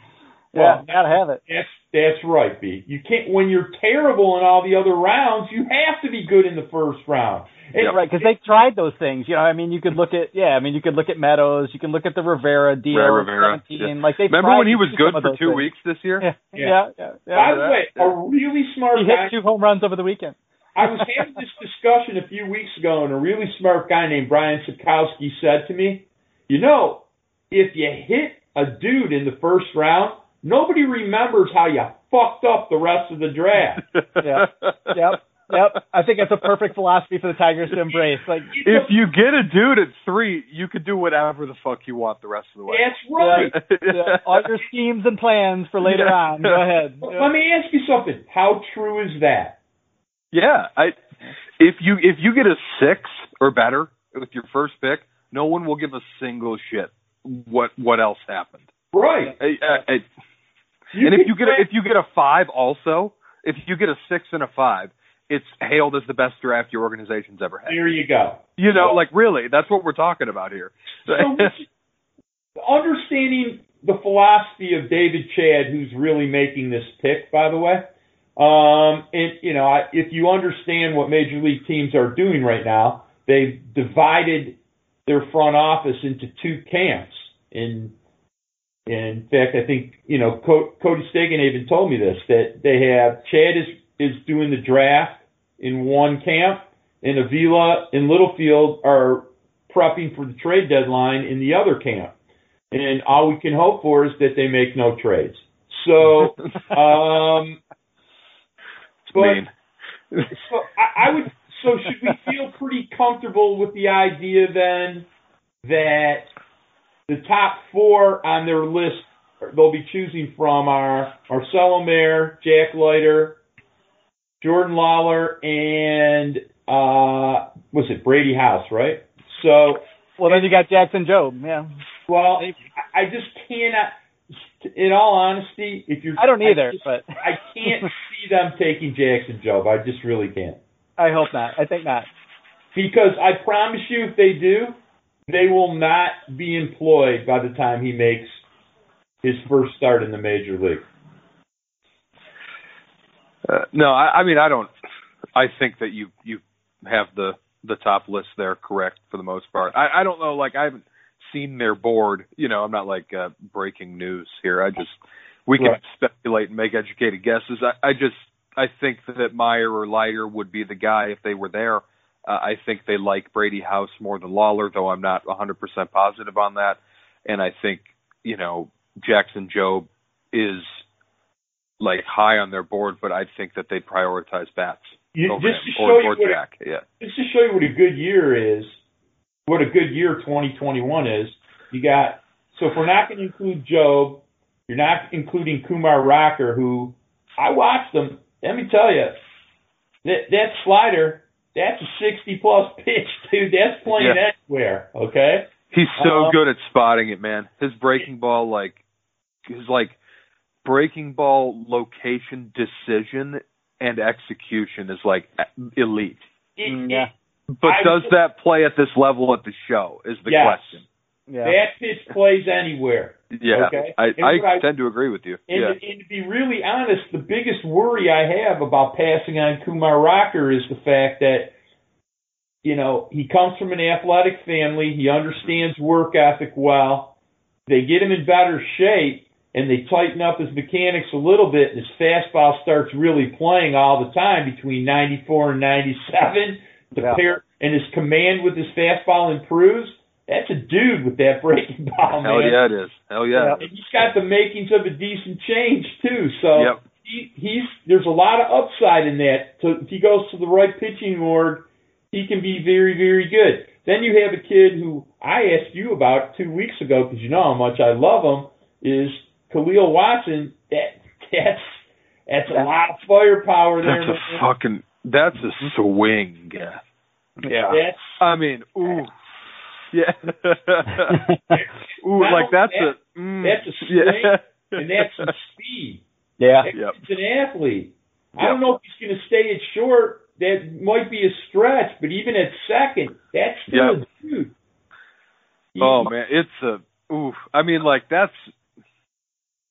Yeah, Well, gotta have it. that's that's right, B. You can't when you're terrible in all the other rounds. You have to be good in the first round. And- Yeah, right, because they tried those things. You know, I mean, you could look at yeah, I mean, you could look at Meadows, you can look at the Rivera deal, Ray Rivera, 17. Like they Remember when he was good for two things. weeks this year? Yeah, Yeah. yeah, yeah. yeah. By the way, a really smart he guy. hit two home runs over the weekend. I was having this discussion a few weeks ago, and a really smart guy named Brian Sakowski said to me, "You know, if you hit a dude in the first round, nobody remembers how you fucked up the rest of the draft." Yeah. Yep, yep. I think that's a perfect philosophy for the Tigers to embrace. Like, if you get a dude at three, you could do whatever the fuck you want the rest of the way. That's right. yeah, all your schemes and plans for later Yeah. on. Go ahead. But Let me ask you something. How true is that? Yeah, I if you if you get a six or better with your first pick, no one will give a single shit what what else happened. Right. I, I, I, and if you get a, if you get a five also, if you get a six and a five, it's hailed as the best draft your organization's ever had. there you go. You know, like really, that's what we're talking about here. So understanding the philosophy of David Chadd, who's really making this pick, by the way, um, and you know, I, if you understand what major league teams are doing right now, they've divided their front office into two camps. In in fact, I think you know Co- Cody Stegan even told me this that they have Chadd is is doing the draft in one camp, and Avila and Littlefield are prepping for the trade deadline in the other camp. And all we can hope for is that they make no trades. So, um, but- so I, I would. So should we feel pretty comfortable with the idea then that the top four on their list they'll be choosing from are Marcelo Mayer, Jack Leiter, Jordan Lawlar, and uh, was it Brady House, right? So Well, then you got Jackson Jobe. Yeah. Well, I I just cannot. In all honesty, if you're, I don't either, just- but I can't see them taking Jackson Jobe. I just really can't. I hope not. I think not. Because I promise you, if they do, they will not be employed by the time he makes his first start in the major league. Uh, no, I, I mean I don't. I think that you you have the the top list there correct for the most part. I, I don't know, like I haven't seen their board. You know, I'm not like uh, breaking news here. I just we can Right. speculate and make educated guesses. I, I just I think that Mayer or Leiter would be the guy if they were there. Uh, I think they like Brady House more than Lawlar, though I'm not 100% positive on that. And I think you know Jackson Jobe is like high on their board, but I think that they prioritize bats You, over just to show or, you or what, Jack. Yeah, just to show you what a good year is, what a good year 2021 is. You got so if we're not going to include Jobe, you're not including Kumar Rocker, who I watched him. Let me tell you, that that slider, that's a 60 plus pitch, dude. That's playing Yeah. anywhere. Okay. he's so Uh, good at spotting it, man. His breaking ball, like his like breaking ball location decision and execution is like elite. It- Mm, it- yeah. But I- does that play at this level at the show? Is the Yes. question. Yeah. That pitch plays anywhere. Yeah, Okay. I, I I- tend to agree with you. And, yeah, to, and to be really honest, the biggest worry I have about passing on Kumar Rocker is the fact that, you know, he comes from an athletic family. He understands work ethic well. They get him in better shape and they tighten up his mechanics a little bit and his fastball starts really playing all the time between 94 and 97. The Yeah. pair and his command with his fastball improves. That's a dude with that breaking ball, man. hell yeah, it is. Hell yeah. And he's got the makings of a decent change too. So Yep. he, he's there's a lot of upside in that. So if he goes to the right pitching org, he can be very very good. Then you have a kid who I asked you about two weeks ago because you know how much I love him. Is Kahlil Watson? That that's that's a lot of firepower there. That's a fucking. That's a mm-hmm. swing. Yeah. That's I mean, ooh. Yeah. Ooh, Not like that's that, a mm, that's a yeah. and that's some speed. Yeah. That Yep. an athlete. I don't know if he's going to stay at short. That might be a stretch, but even at second, that's still Yep. a dude. He- Oh man, it's a ooh. I mean, like that's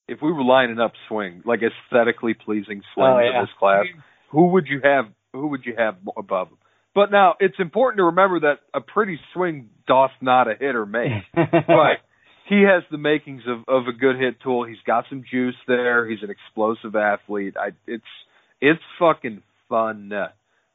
if we were lining up swing, like aesthetically pleasing swings Oh, yeah. in this class, who would you have? Who would you have above him? But now it's important to remember that a pretty swing doth not a hit or make. but he has the makings of of a good hit tool. He's got some juice there. He's an explosive athlete. I it's it's fucking fun.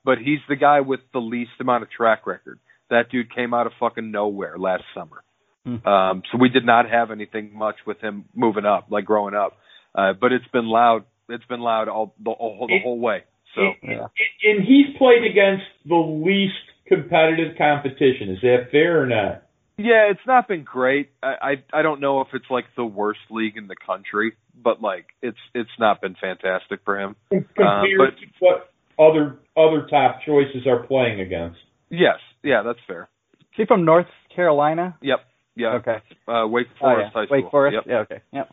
But he's the guy with the least amount of track record. That dude came out of fucking nowhere last summer. Hmm. Um so we did not have anything much with him moving up, like growing up. Uh but it's been loud. It's been loud all the whole, the whole way. So and, yeah. and- and he's played against the least competitive competition. Is that fair or not? Yeah, it's not been great. I, I I don't know if it's like the worst league in the country, but like it's it's not been fantastic for him. Compared but- to what other other top choices are playing against. Yes, yeah, that's fair. Is he from North Carolina? Yep, yeah. Okay. Uh, Wake Oh, Forest yeah. High School. Wake Forest. Yep. Yeah. Okay. Yep.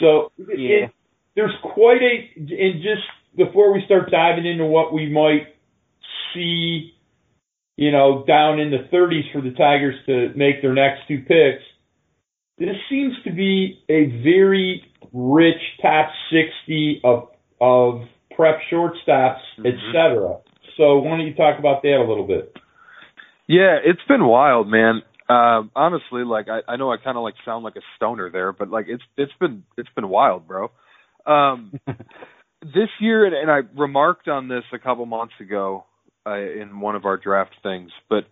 So Yeah. it, there's quite a and just before we start diving into what we might see, you know, down in the 30s for the Tigers to make their next two picks. This seems to be a very rich top 60 of of prep shortstops, Mhm. etc. So why don't you talk about that a little bit? Yeah, it's been wild, man. Um, honestly, like I, I know I kind of like sound like a stoner there, but like it's it's been it's been wild, bro. Um, this year, and, and I remarked on this a couple months ago uh, in one of our draft things, but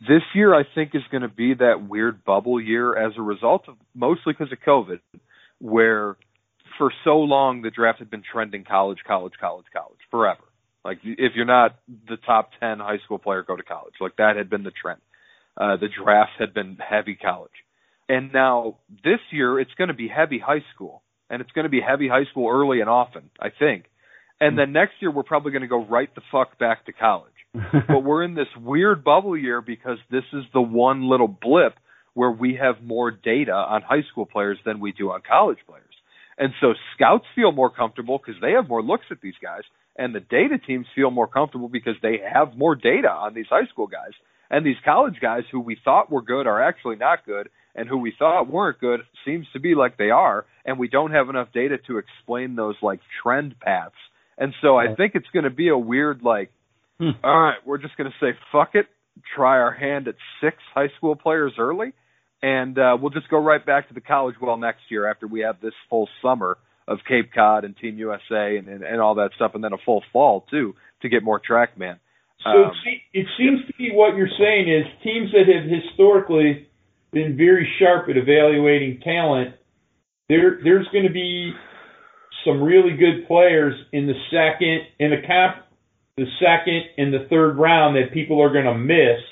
this year I think is going to be that weird bubble year as a result of mostly because of COVID, where for so long the draft had been trending college, college, college, college forever. Like if you're not the top ten high school player, go to college. Like that had been the trend. Uh, the draft had been heavy college, and now this year it's going to be heavy high school, and it's going to be heavy high school early and often, I think. And hmm. then next year we're probably going to go right the fuck back to college. but we're in this weird bubble year because this is the one little blip where we have more data on high school players than we do on college players. And so scouts feel more comfortable because they have more looks at these guys, and the data teams feel more comfortable because they have more data on these high school guys. And these college guys who we thought were good are actually not good, and who we thought weren't good seems to be like they are, and we don't have enough data to explain those like trend paths. And so I think it's going to be a weird like Hmm. all right, we're just going to say fuck it, try our hand at six high school players early, and uh, we'll just go right back to the college well next year after we have this full summer of Cape Cod and Team USA and, and, and all that stuff, and then a full fall too to get more TrackMan. So Um, it, it seems to be what you're saying is teams that have historically been very sharp at evaluating talent, there there's going to be some really good players in the second in the comp, the second and the third round that people are going to miss,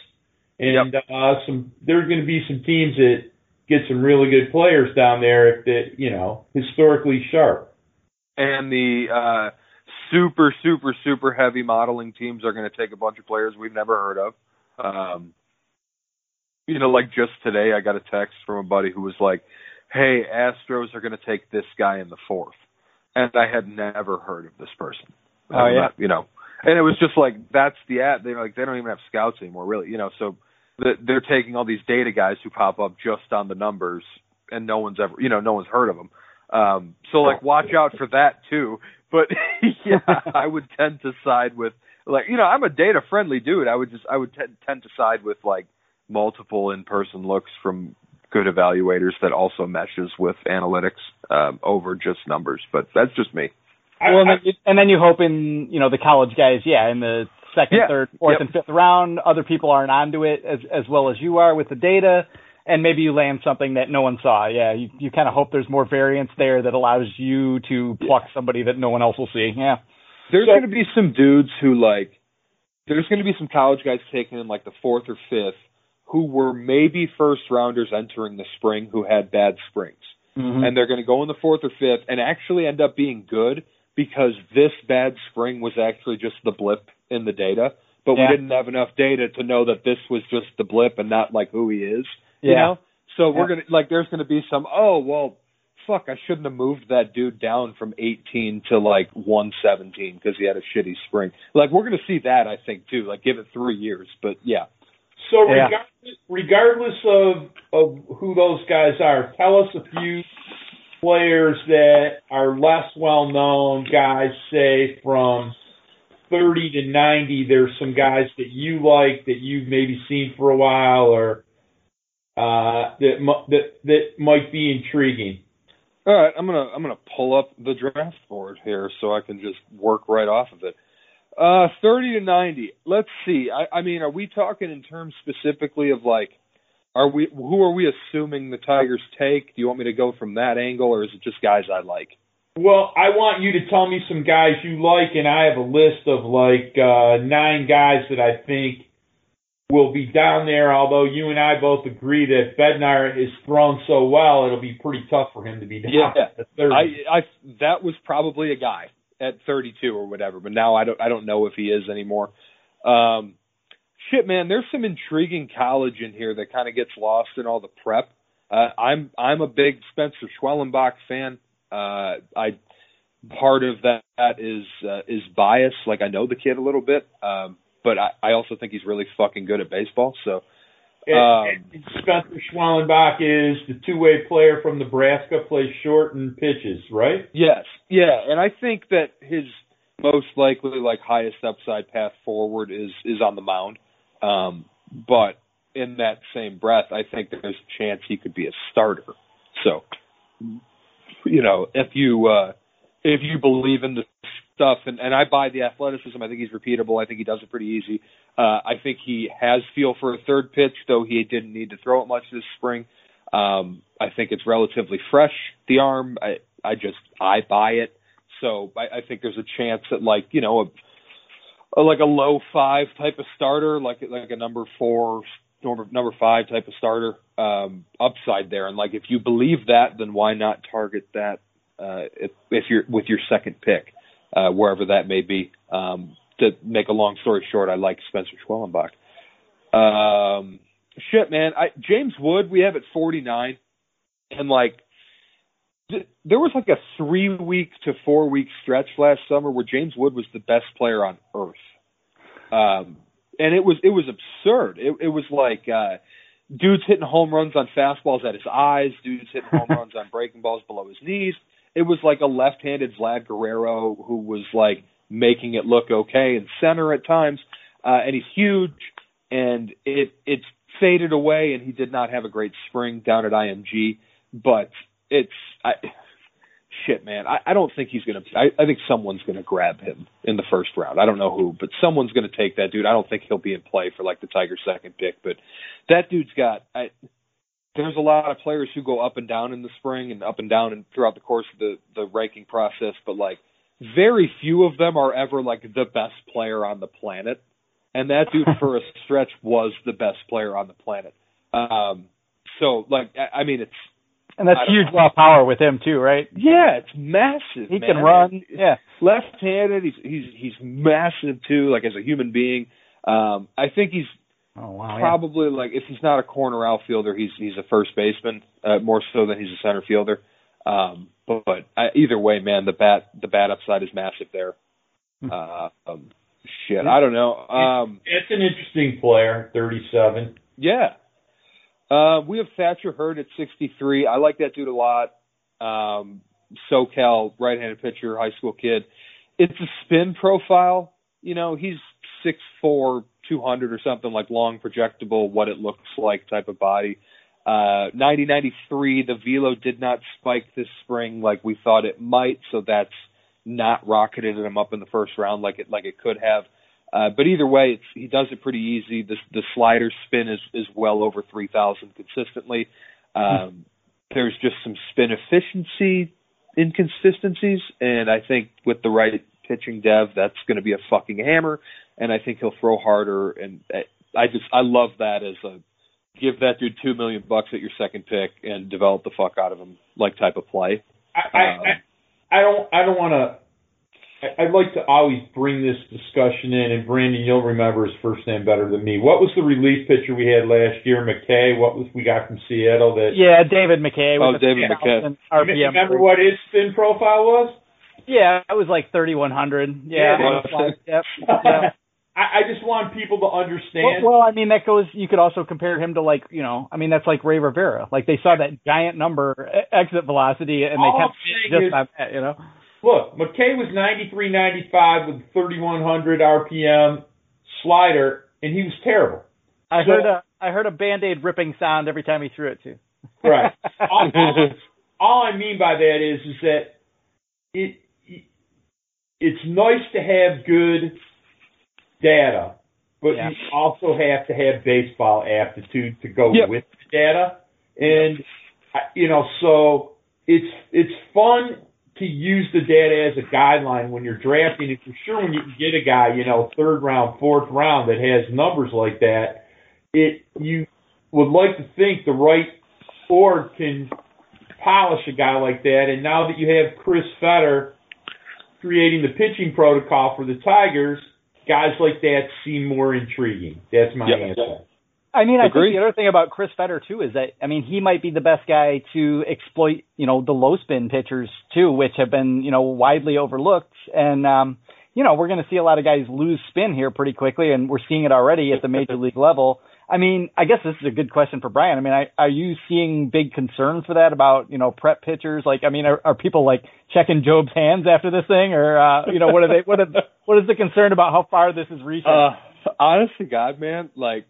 and uh, some there's going to be some teams that get some really good players down there if that you know historically sharp. and the uh, super, super, super heavy modeling teams are going to take a bunch of players we've never heard of. Um, you know, like just today, I got a text from a buddy who was like, "Hey, Astros are going to take this guy in the fourth. and I had never heard of this person. Oh, I'm yeah? not- you know, and it was just like that's the ad. They're like they don't even have scouts anymore, really. You know, so the, they're taking all these data guys who pop up just on the numbers, and no one's ever, you know, no one's heard of them. Um, so like, watch out for that too. But yeah, I would tend to side with like, you know, I'm a data friendly dude. I would just, I would t- tend to side with like multiple in person looks from good evaluators that also meshes with analytics um, over just numbers. But that's just me. Well, and then, you, and then you hope in you know the college guys, yeah, in the second, Yeah. third, fourth, Yep. and fifth round, other people aren't onto it as as well as you are with the data, and maybe you land something that no one saw. Yeah, you you kind of hope there's more variance there that allows you to pluck somebody that no one else will see. Yeah. There's So- going to be some dudes who like. There's going to be some college guys taken in like the fourth or fifth who were maybe first rounders entering the spring who had bad springs. Mm-hmm. and they're going to go in the fourth or fifth and actually end up being good because this bad spring was actually just the blip in the data. but Yeah. we didn't have enough data to know that this was just the blip and not like who he is. You know? So we're gonna like there's gonna be some oh well fuck I shouldn't have moved that dude down from 18 to like 117 because he had a shitty spring. Like we're gonna see that I think too. Like give it three years, but yeah. So Yeah. regardless, regardless of of who those guys are, tell us a few players that are less well known. Guys, say from thirty to ninety. There's some guys that you like that you've maybe seen for a while, or uh, that that that might be intriguing. All right, I'm gonna I'm gonna pull up the draft board here so I can just work right off of it. Uh, 30 to 90. Let's see. I, I mean, are we talking in terms specifically of like, are we who are we assuming the Tigers take? Do you want me to go from that angle, or is it just guys I like? Well, I want you to tell me some guys you like, and I have a list of like uh, nine guys that I think will be down there. Although you and I both agree that Bednar is thrown so well, it'll be pretty tough for him to be down Yeah. at 30. I I that was probably a guy at 32 or whatever, but now I don't I don't know if he is anymore. Um, shit, man, there's some intriguing college in here that kind of gets lost in all the prep. Uh, I'm I'm a big Spencer Schwellenbach fan. Uh, I part of that is uh, is bias. Like I know the kid a little bit, um, but I, I also think he's really fucking good at baseball. So And- um, and Spencer Schwellenbach is the two-way player from Nebraska, plays short and pitches, right? Yes, yeah, and I think that his most likely like highest upside path forward is is on the mound. Um, but in that same breath, I think there's a chance he could be a starter. So, you know, if you uh, if you believe in the stuff, and, and I buy the athleticism, I think he's repeatable. I think he does it pretty easy. Uh, I think he has feel for a third pitch, though he didn't need to throw it much this spring. Um, I think it's relatively fresh. The arm, I, I just I buy it. So I, I think there's a chance that like you know a, a like a low five type of starter, like like a number four, number number five type of starter, um, upside there. And like if you believe that, then why not target that uh, if, if you're with your second pick, uh, wherever that may be. Um, to make a long story short, I like Spencer Schwellenbach. Um, shit, man, I James Wood we have at 49, and like th- there was like a three week to four week stretch last summer where James Wood was the best player on earth. Um, and it was it was absurd. It, it was like uh, dudes hitting home runs on fastballs at his eyes, dudes hitting home runs on breaking balls below his knees. It was like a left-handed Vlad Guerrero who was like making it look okay in center at times, uh, and he's huge. And it it's faded away, and he did not have a great spring down at IMG. But it's I, shit, man. I, I don't think he's gonna. I, I think someone's gonna grab him in the first round. I don't know who, but someone's gonna take that dude. I don't think he'll be in play for like the Tigers' second pick, but that dude's got. I, there's a lot of players who go up and down in the spring and up and down and throughout the course of the the ranking process, but like very few of them are ever like the best player on the planet. And that dude for a stretch was the best player on the planet. Um so like I, I mean it's And that's huge raw power with him too, right? yeah, it's massive. He man. can run. Yeah. left-handed. He's he's he's massive too. Like as a human being, um, I think he's Oh wow. yeah. probably like if he's not a corner outfielder, he's he's a first baseman uh, more so than he's a center fielder. Um, but, but uh, either way, man, the bat the bat upside is massive there. Hmm. Uh, um, shit, I don't know. Um, It's an interesting player, 37. yeah. Uh, we have Thatcher Hurd at 63. I like that dude a lot. Um, SoCal right-handed pitcher, high school kid. It's a spin profile. You know, he's six four, two hundred or something like long, projectable, what it looks like type of body. Uh, 90 93, the velo did not spike this spring like we thought it might, so that's not rocketed him up in the first round like it like it could have. Uh, but either way, he does it pretty easy. The the slider spin is is well over three thousand consistently. Um, there's just some spin efficiency inconsistencies, and I think with the right pitching dev, that's going to be a fucking hammer. And I think he'll throw harder. And I just I love that as a give that dude two million bucks at your second pick and develop the fuck out of him like type of play. I, I, um, I, I don't, I don't want to I- I'd like to always bring this discussion in, and Brandon, you'll remember his first name better than me. What was the relief pitcher we had last year, McKay? What was we got from Seattle? That Yeah, David McKay. Oh, with David McKay. 1000 You RPM. remember what his spin profile was? Yeah, it was like 3100. Yeah. Yeah, yep. Yeah. I, I just want people to understand. well, I mean, that goes. You could also compare him to like, you know, I mean, that's like Ray Rivera. Like they saw that giant number exit velocity, and they All kept I'm saying just is- on that, you know. Look, McKay was 93, 95 with 3100 RPM slider, and he was terrible. I So- heard a I heard a band aid ripping sound every time he threw it too. Right. all, all, all I mean by that is, is that it, it it's nice to have good data, but Yeah. you also have to have baseball aptitude to go Yep. with the data, and I- you know, so it's it's fun to use the data as a guideline when you're drafting. And for sure, when you can get a guy, you know, third round, fourth round that has numbers like that, it you would like to think the right board can polish a guy like that. And now that you have Chris Fetter creating the pitching protocol for the Tigers, guys like that seem more intriguing. That's my Yep. answer. I mean, I Agreed. think the other thing about Chris Fetter too is that I mean he might be the best guy to exploit you know the low spin pitchers too, which have been you know widely overlooked. And um, you know we're going to see a lot of guys lose spin here pretty quickly, and we're seeing it already at the major league level. I mean, I guess this is a good question for Brian. I mean, I, are you seeing big concerns for that about you know prep pitchers? Like, I mean, are, are people like checking Jobe's hands after this thing, or uh, you know what are they? What are, what is the concern about how far this is reaching? Uh, honest to God, man, like,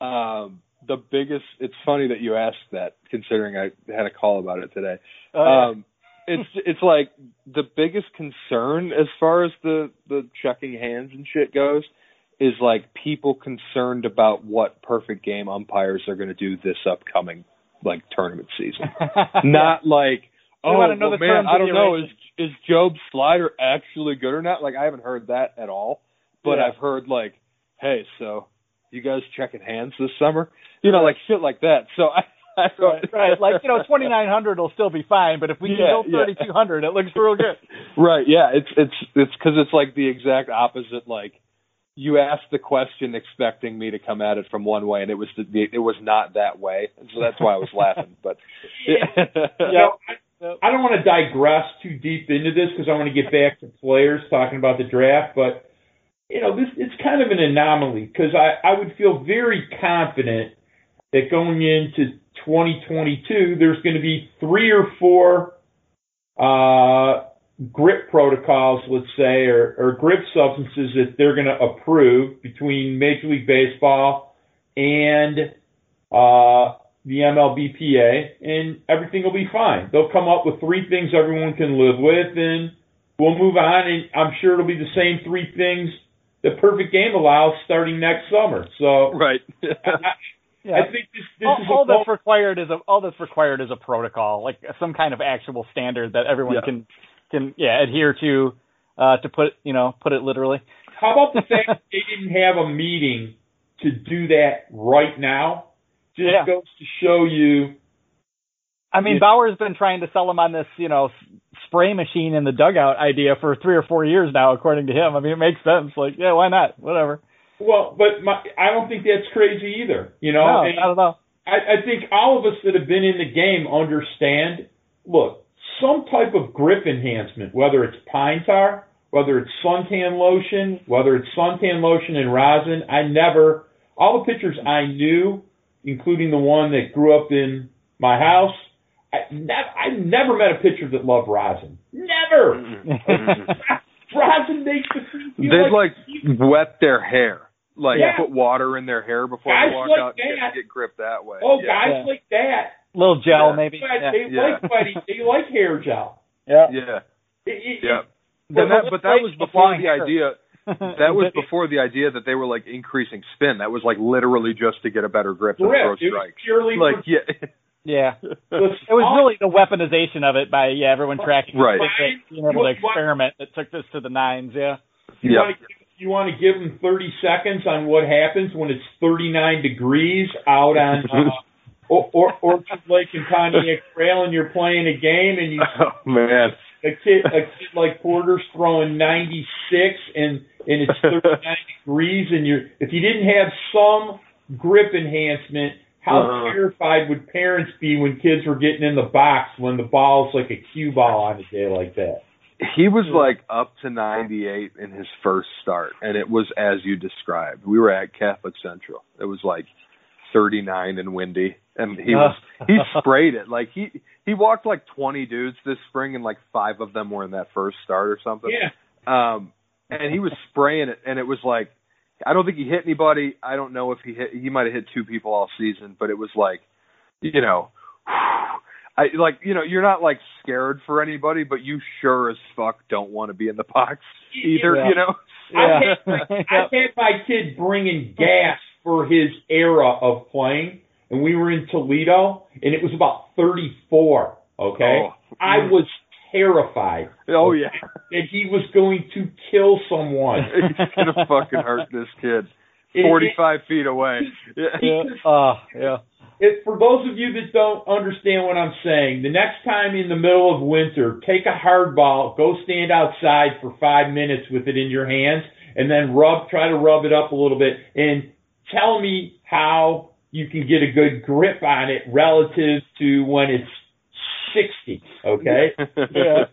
um, the biggest. It's funny that you asked that, considering I had a call about it today. Oh, yeah. Um, it's it's like the biggest concern as far as the the checking hands and shit goes is like people concerned about what perfect game umpires are going to do this upcoming like tournament season. Not like oh well, the man, I don't know is is Jobe's slider actually good or not? Like I haven't heard that at all, but Yeah. I've heard like hey, so you guys checking hands this summer? You know, like shit like that. So I, right, right. Like you know, twenty nine hundred will still be fine, but if we Yeah, can go yeah. thirty two hundred, it looks real good. Right. Yeah. It's it's it's because it's like the exact opposite. Like you asked the question expecting me to come at it from one way, and it was the, it was not that way, and so that's why I was laughing. But You know, I, I don't want to digress too deep into this because I want to get back to players talking about the draft, but you know, this it's kind of an anomaly because I, I would feel very confident that going into 2022, there's going to be three or four uh, grip protocols, let's say, or, or grip substances that they're going to approve between Major League Baseball and uh, the MLBPA, and everything will be fine. They'll come up with three things everyone can live with, and we'll move on. And I'm sure it'll be the same three things the perfect game allows starting next summer. So right. I, Yeah. I think this this all, is all that's required is a all that's required is a protocol, like some kind of actual standard that everyone Yeah. can can yeah adhere to. Uh, to put you know put it literally. How about the fact that they didn't have a meeting to do that right now? Just Yeah. goes to show you. I mean, Bauer's been trying to sell him on this, you know, spray machine in the dugout idea for three or four years now, according to him. I mean, it makes sense. Like, yeah, why not? Whatever. Well, but my, I don't think that's crazy either. You know, no, And don't know. I, I think all of us that have been in the game understand. Look, some type of grip enhancement, whether it's pine tar, whether it's suntan lotion, whether it's suntan lotion and rosin. I never, all the pitchers I knew, including the one that grew up in my house, I never, I never met a pitcher that loved rosin. Never. Mm-hmm. rosin makes the thing feel They'd like, like wet their hair, like Yeah. put water in their hair before Guys they walk like out and that. get, get grip that way. oh, yeah. guys Yeah. like that. Little gel, Yeah. maybe. But Yeah. They Yeah. like buddy. They like hair gel. yeah. Yeah. It- it- Yeah. it- that, but that was before the idea. That was before the idea that they were like increasing spin. That was like literally just to get a better grip and throw It was strikes. purely Like yeah, yeah. It was really the weaponization of it by yeah everyone tracking Right. it, being able to experiment that took this to the nines. Yeah. You Yeah. want to you want to give them 30 seconds on what happens when it's 39 degrees out on uh, or, or Orchard Lake and Pontiac Trail, and you're playing a game, and you oh man, a kid, a kid like Porter's throwing 96 and and it's 39 degrees, and you're if you didn't have some grip enhancement, how Uh-huh. terrified would parents be when kids were getting in the box when the ball's like a cue ball on a day like that? He was like up to 98 in his first start, and it was as you described. We were at Catholic Central. It was like 39 and windy, and he was he sprayed it like he he walked like 20 dudes this spring, and like five of them were in that first start or something. Yeah. Um, and he was spraying it, and it was like I don't think he hit anybody. I don't know if he hit. He might have hit two people all season, but it was like, you know, I like you know you're not like scared for anybody, but you sure as fuck don't want to be in the box either. Yeah. You know. I've, had my, I've had my kid bringing gas for his era of playing, and we were in Toledo, and it was about 34. Okay, Oh. I was terrified Oh yeah. that he was going to kill someone. He's gonna fucking hurt this kid. It- Forty five feet away. Yeah. yeah. Uh, yeah. It, for those of you that don't understand what I'm saying, the next time in the middle of winter, take a hard ball, go stand outside for five minutes with it in your hands, and then rub, try to rub it up a little bit, and tell me how you can get a good grip on it relative to when it's 60. Okay, Yeah.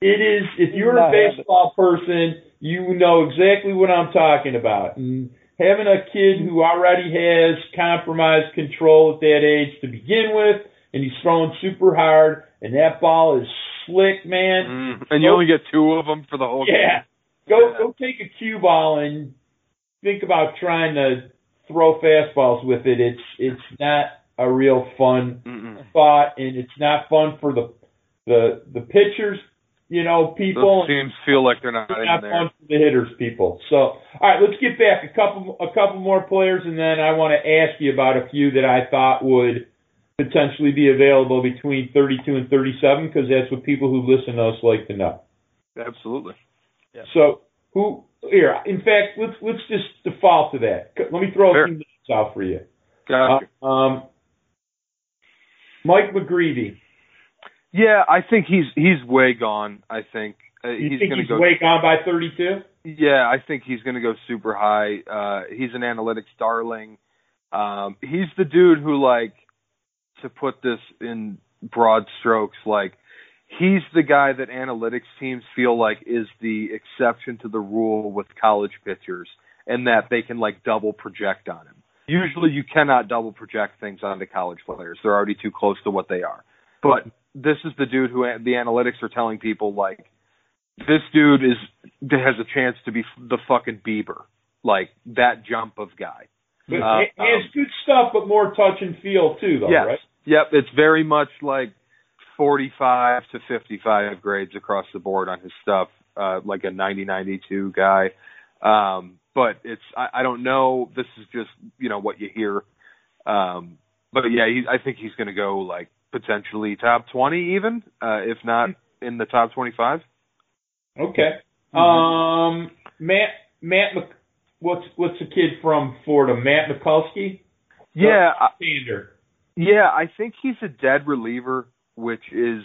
it is. If you're a baseball person, you know exactly what I'm talking about. And having a kid who already has compromised control at that age to begin with, and he's throwing super hard, and that ball is slick, man. Mm, and you only get two of them for the whole game. Yeah, go go take a cue ball and think about trying to throw fastballs with it. It's it's not a real fun. Mm-mm. spot, and it's not fun for the the the pitchers. You know, people. Those teams feel like they're not It's in not there. fun for the hitters, people. So, all right, let's get back a couple a couple more players, and then I want to ask you about a few that I thought would potentially be available between 32 and 37, because that's what people who listen to us like to know. Absolutely. Yeah. So, who here? In fact, let's let's just default to that. Let me throw Sure. a few names out for you. Gotcha. Uh, um, Mike McGreevy. yeah, I think he's he's way gone. I think uh, You he's think gonna he's go. way gone by 32? Yeah, I think he's going to go super high. Uh, he's an analytics darling. Um, he's the dude who, like, to put this in broad strokes, like, he's the guy that analytics teams feel like is the exception to the rule with college pitchers, and that they can like double project on him. Usually, you cannot double project things onto college players; they're already too close to what they are. But this is the dude who the analytics are telling people like this dude is has a chance to be the fucking Bieber, like that jump of guy. But Uh, has um, good stuff, but more touch and feel too, though, yes, right? yep. It's very much like forty-five to fifty-five grades across the board on his stuff, uh, like a ninety-ninety-two guy. Um, but it's I, I don't know. This is just you know what you hear. Um, but yeah, he, I think he's going to go like potentially top twenty, even uh, if not in the top twenty-five. Okay. Mm-hmm. Um, Matt Matt Mc, what's what's the kid from Florida? Matt Mikulski. Yeah, I, Yeah, I think he's a dead reliever, which is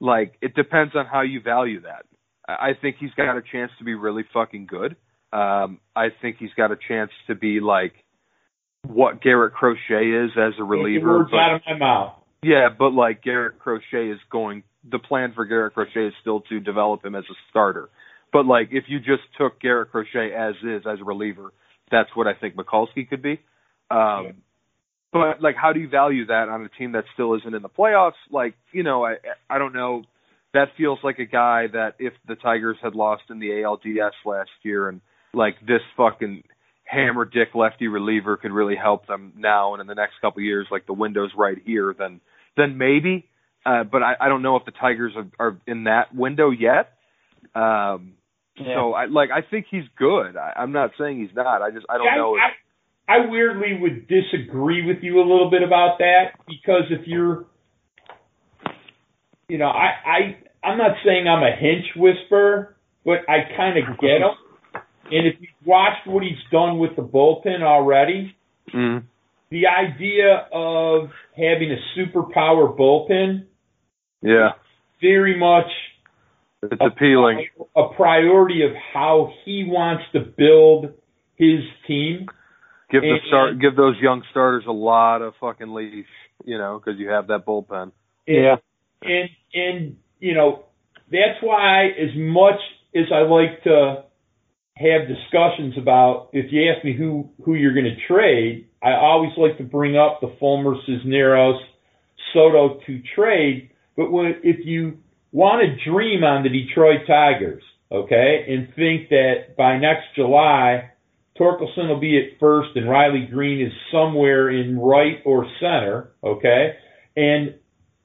like it depends on how you value that. I I think he's got a chance to be really fucking good. Um, I think he's got a chance to be like what Garrett Crochet is as a reliever. words but- out of my mouth. yeah, but like Garrett Crochet is going. The plan for Garrett Crochet is still to develop him as a starter. But like, if you just took Garrett Crochet as is as a reliever, that's what I think Mikulski could be. Um. But like, how do you value that on a team that still isn't in the playoffs? Like, you know, I I don't know. That feels like a guy that if the Tigers had lost in the ALDS last year and like this fucking hammer dick lefty reliever could really help them now and in the next couple of years, like the window's right here, then then maybe. Uh, but I, I don't know if the Tigers are, are in that window yet. Um, So I like I think he's good. I, I'm not saying he's not. I just I don't Yeah, know. I, I weirdly would disagree with you a little bit about that because if you're, you know, I, I, I'm not saying I'm a Hinch whisperer, but I kind of get him. And if you've watched what he's done with the bullpen already, Mm. the idea of having a superpower bullpen Yeah. very much It's appealing. A, a priority of how he wants to build his team. Give the And- start, give those young starters a lot of fucking leash, you know, because you have that bullpen. Yeah. and and you know that's why as much as I like to have discussions about if you ask me who who you're going to trade, I always like to bring up the Fulmer Cisneros Soto to trade. But when if you want to dream on the Detroit Tigers, okay, and think that by next July Torkelson will be at first and Riley Greene is somewhere in right or center, okay, and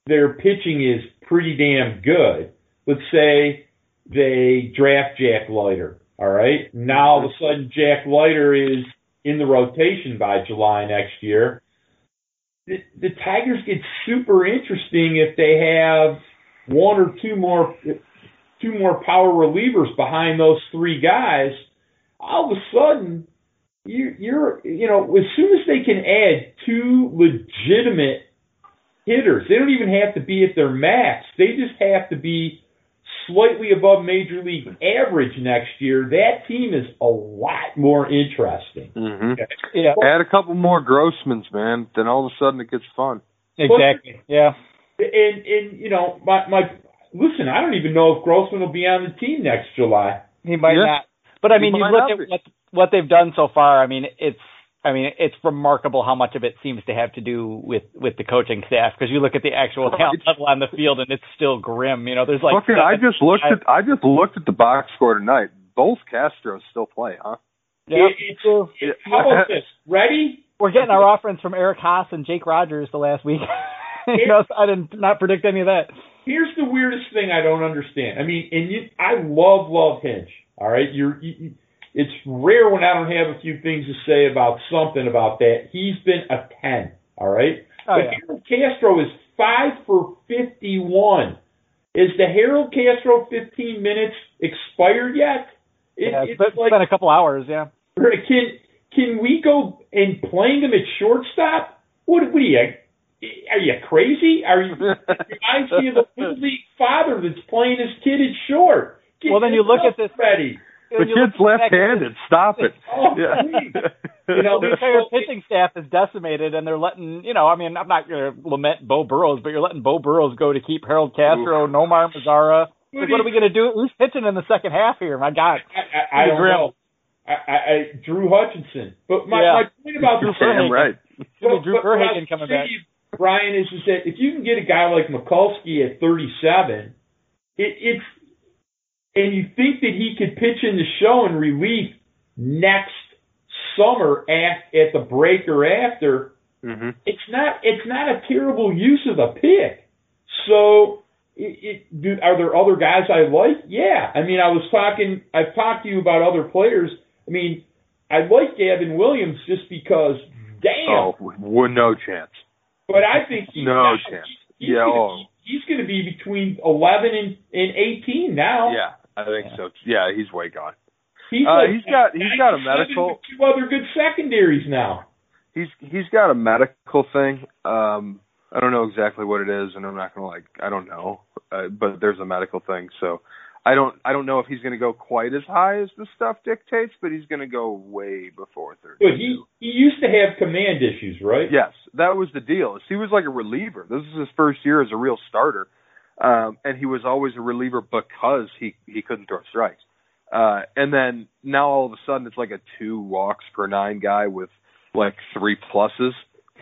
their pitching is pretty damn good. Let's say they draft Jack Leiter. All right. Now all of a sudden Jack Leiter is in the rotation by July next year. The, the Tigers get super interesting if they have one or two more two more power relievers behind those three guys. All of a sudden, you, you're you know as soon as they can add two legitimate hitters. They don't even have to be at their max. They just have to be slightly above major league average next year. That team is a lot more interesting. hmm Yeah. Add a couple more Grossmans, man. Then all of a sudden it gets fun. Exactly. Yeah. And and you know, my my listen, I don't even know if Grossman will be on the team next July. He might Yeah. not. But I mean, you look at what what they've done so far. I mean, it's I mean, it's remarkable how much of it seems to have to do with with the coaching staff because you look at the actual talent level on the field and it's still grim. You know, there's like Fucking, I just looked at I just looked at the box score tonight. Both Castros still play, huh? Yeah, It- it's, it's, how about this? Ready? we're getting our offense from Eric Haase and Jake Rogers the last week. you know, so I did not predict any of that. Here's the weirdest thing I don't understand. I mean, and you, I love love Hinch. All right, you're. You, it's rare when I don't have a few things to say about something about that. He's been a ten. All right, Oh but yeah. Harold Castro is five for fifty-one. Is the Harold Castro fifteen minutes expired yet? It, yeah it's it's, been- like been a couple hours. Yeah. can can we go and playing him at shortstop? What what are you? Are you crazy? Are you? reminds me of the little league father that's playing his kid at short. Get Well, then you look at this- Ready. The When you look kid's at the fact that left-handed. Stop it. Oh, Yeah. You know, the entire pitching staff is decimated, and they're letting you know. I mean, I'm not going to lament Beau Burrows, but you're letting Beau Burrows go to keep Harold Castro, Nomar Mazara. Like, what are we going to do? Who's pitching in the second half here? My God. I, I, I don't know. I, I, I, Drew Hutchison. But my, Yeah. my point about Drew the right. It's Drew But- but what I Verhagen coming back. to Brian, is, is that if you can get a guy like Mikulski at 37, it, it's and you think that he could pitch in the show in relief next summer at at the break or after, hmm it's not it's not a terrible use of the pick. So, it, it, do, are there other guys I like? Yeah. I mean, I was talking. I've talked to you about other players. I mean, I like Gavin Williams just because. Damn. Oh, no chance. But I think he, No now, chance. He's Yeah, Gonna oh. be, he's going to be between 11 and, and 18 now. Yeah, I think so. Yeah, he's way gone. He's, Uh, like he's got- he's got a 97 medical- with Two other good secondaries now. He's he's got a medical thing. Um, I don't know exactly what it is, and I'm not gonna like. I don't know, uh, but there's a medical thing. So I don't I don't know if he's gonna go quite as high as the stuff dictates, but he's gonna go way before 30. But he he used to have command issues, right? Yes, that was the deal. He was like a reliever. This is his first year as a real starter, um, and he was always a reliever because he he couldn't throw strikes. Uh, and then now all of a sudden it's like a two walks per nine guy with like three pluses.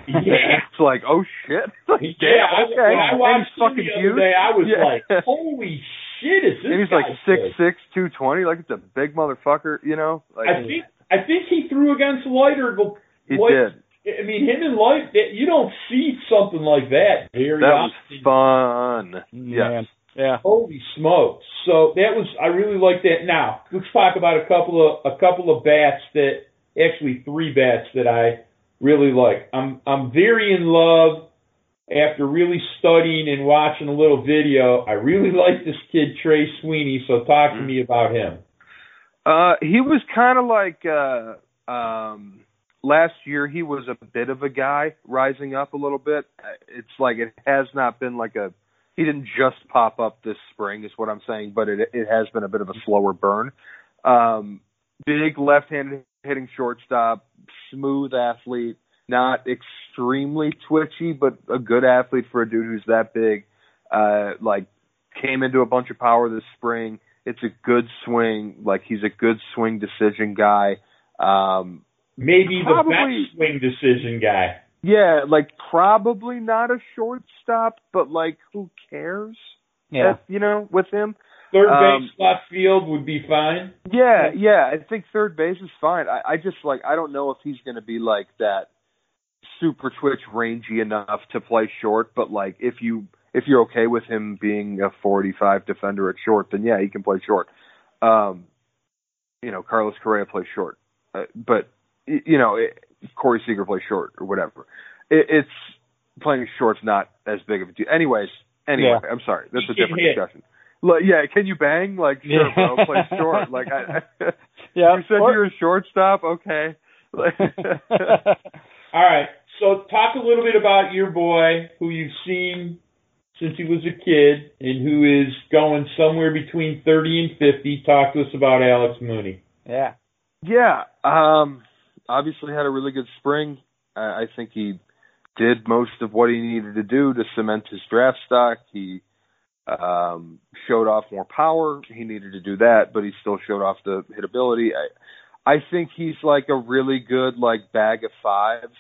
Yeah. it's like oh shit. Like, Yeah, I, okay. when I and watched he's him fucking the other huge. day, I was Yeah. like, "Holy shit, is this and he's like six good?" six two twenty. Like it's a big motherfucker, you know. Like I think I think he threw against Leiter. he Leiter- did. I mean, him and Leiter, that- you don't see something like that very That was often. fun. Man. Yes. Yeah. Holy smokes! So that was I really like that. Now let's talk about a couple of a couple of bats that actually three bats that I really like. I'm I'm very in love after really studying and watching a little video. I really like this kid Trey Sweeney. So talk to Mhm. me about him. Uh, he was kind of like uh, um, last year. He was a bit of a guy rising up a little bit. It's like it has not been like a. he didn't just pop up this spring, is what I'm saying, but it it has been a bit of a slower burn. Um, big left-handed hitting shortstop, smooth athlete, not extremely twitchy, but a good athlete for a dude who's that big. Uh, like came into a bunch of power this spring. It's a good swing. Like he's a good swing decision guy. Um, Maybe Probably- the best swing decision guy. yeah, like probably not a shortstop, but like who cares? Yeah. If, you know, with him. Third Um, base, left field would be fine. Yeah, yeah, I think third base is fine. I, I just like I don't know if he's going to be like that super twitch rangy enough to play short, but like if you if you're okay with him being a 45 defender at short, then yeah, he can play short. Um, you know, Carlos Correa plays short, uh, but y- you know, it, Corey Seager plays short or whatever. It, it's playing short's not as big of a deal. Anyways, anyway, I'm sorry, that's a different hit. discussion. Like, yeah, can you bang? Like, sure, Yeah. bro, play short. Like, I, Yeah. you said or- you're a shortstop. Okay. Like, All right. So talk a little bit about your boy who you've seen since he was a kid and who is going somewhere between 30 and 50. Talk to us about Alex Mooney. yeah. yeah. Um. Obviously, had a really good spring. I, I think he did most of what he needed to do to cement his draft stock. He um showed off more power. He needed to do that, but he still showed off the hitability. I I think he's like a really good like bag of fives.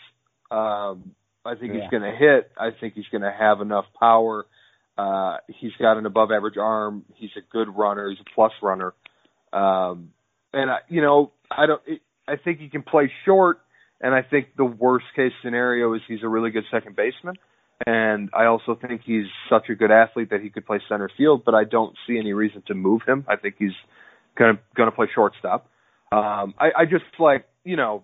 Um I think Yeah. he's going to hit. I think he's going to have enough power. Uh he's got an above average arm. He's a good runner. He's a plus runner. Um and I you know, I don't it, I think he can play short and I think the worst case scenario is he's a really good second baseman. And I also think he's such a good athlete that he could play center field, but I don't see any reason to move him. I think he's gonna gonna play shortstop. Um I, I just like, you know,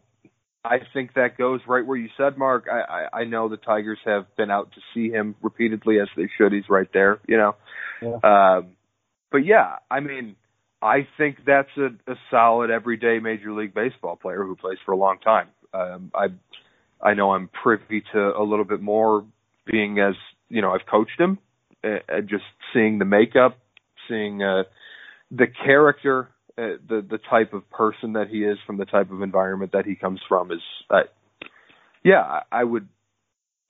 I think that goes right where you said, Mark. I, I, I know the Tigers have been out to see him repeatedly as they should. He's right there, you know. Yeah. Um but yeah, I mean I think that's a, a solid everyday Major League Baseball player who plays for a long time. Um, I I know I'm privy to a little bit more, being as you know I've coached him, uh, uh, just seeing the makeup, seeing uh, the character, uh, the the type of person that he is from the type of environment that he comes from is, uh, yeah, I, I would.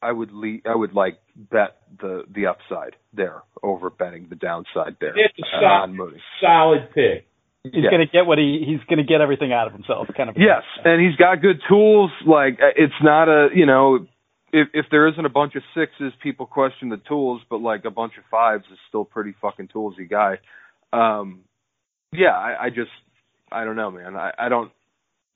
I would le- I would like bet the the upside there over betting the downside there It's a solid, solid pick. He's Yeah. gonna get what he he's gonna get everything out of himself, kind of. a- Yes, and he's got good tools. Like uh, it's not a you know, if if there isn't a bunch of sixes, people question the tools, but like a bunch of fives is still pretty fucking toolsy guy. Um, yeah, I, I just I don't know, man. I I don't.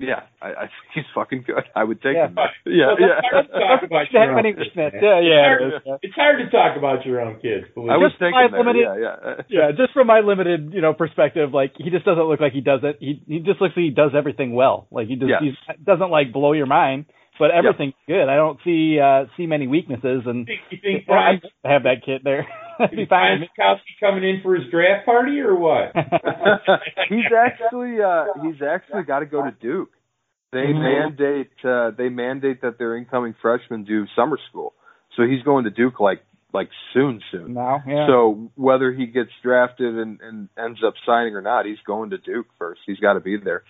Yeah, I, I think he's fucking good. I would take Yeah. him. Yeah, Well, that's hard to yeah. talk about Yeah, your own kids, Yeah, yeah, It's hard- It's hard to talk about your own kids. Believe I me. was Just thinking my there. limited- Yeah, yeah. Yeah, just from my limited, you know, perspective, like he just doesn't look like he does it. He he just looks like he does everything well. Like he just Yes. he doesn't like blow your mind, but everything's good. I don't see uh see many weaknesses, and You think, you think Well, I have that kid there. That'd be is fine. Mikowski coming in for his draft party or what? he's actually uh he's actually got to go to Duke. They Mhm. mandate uh they mandate that their incoming freshmen do summer school. So he's going to Duke like like soon soon. now, yeah. So whether he gets drafted and, and ends up signing or not, he's going to Duke first. He's got to be there.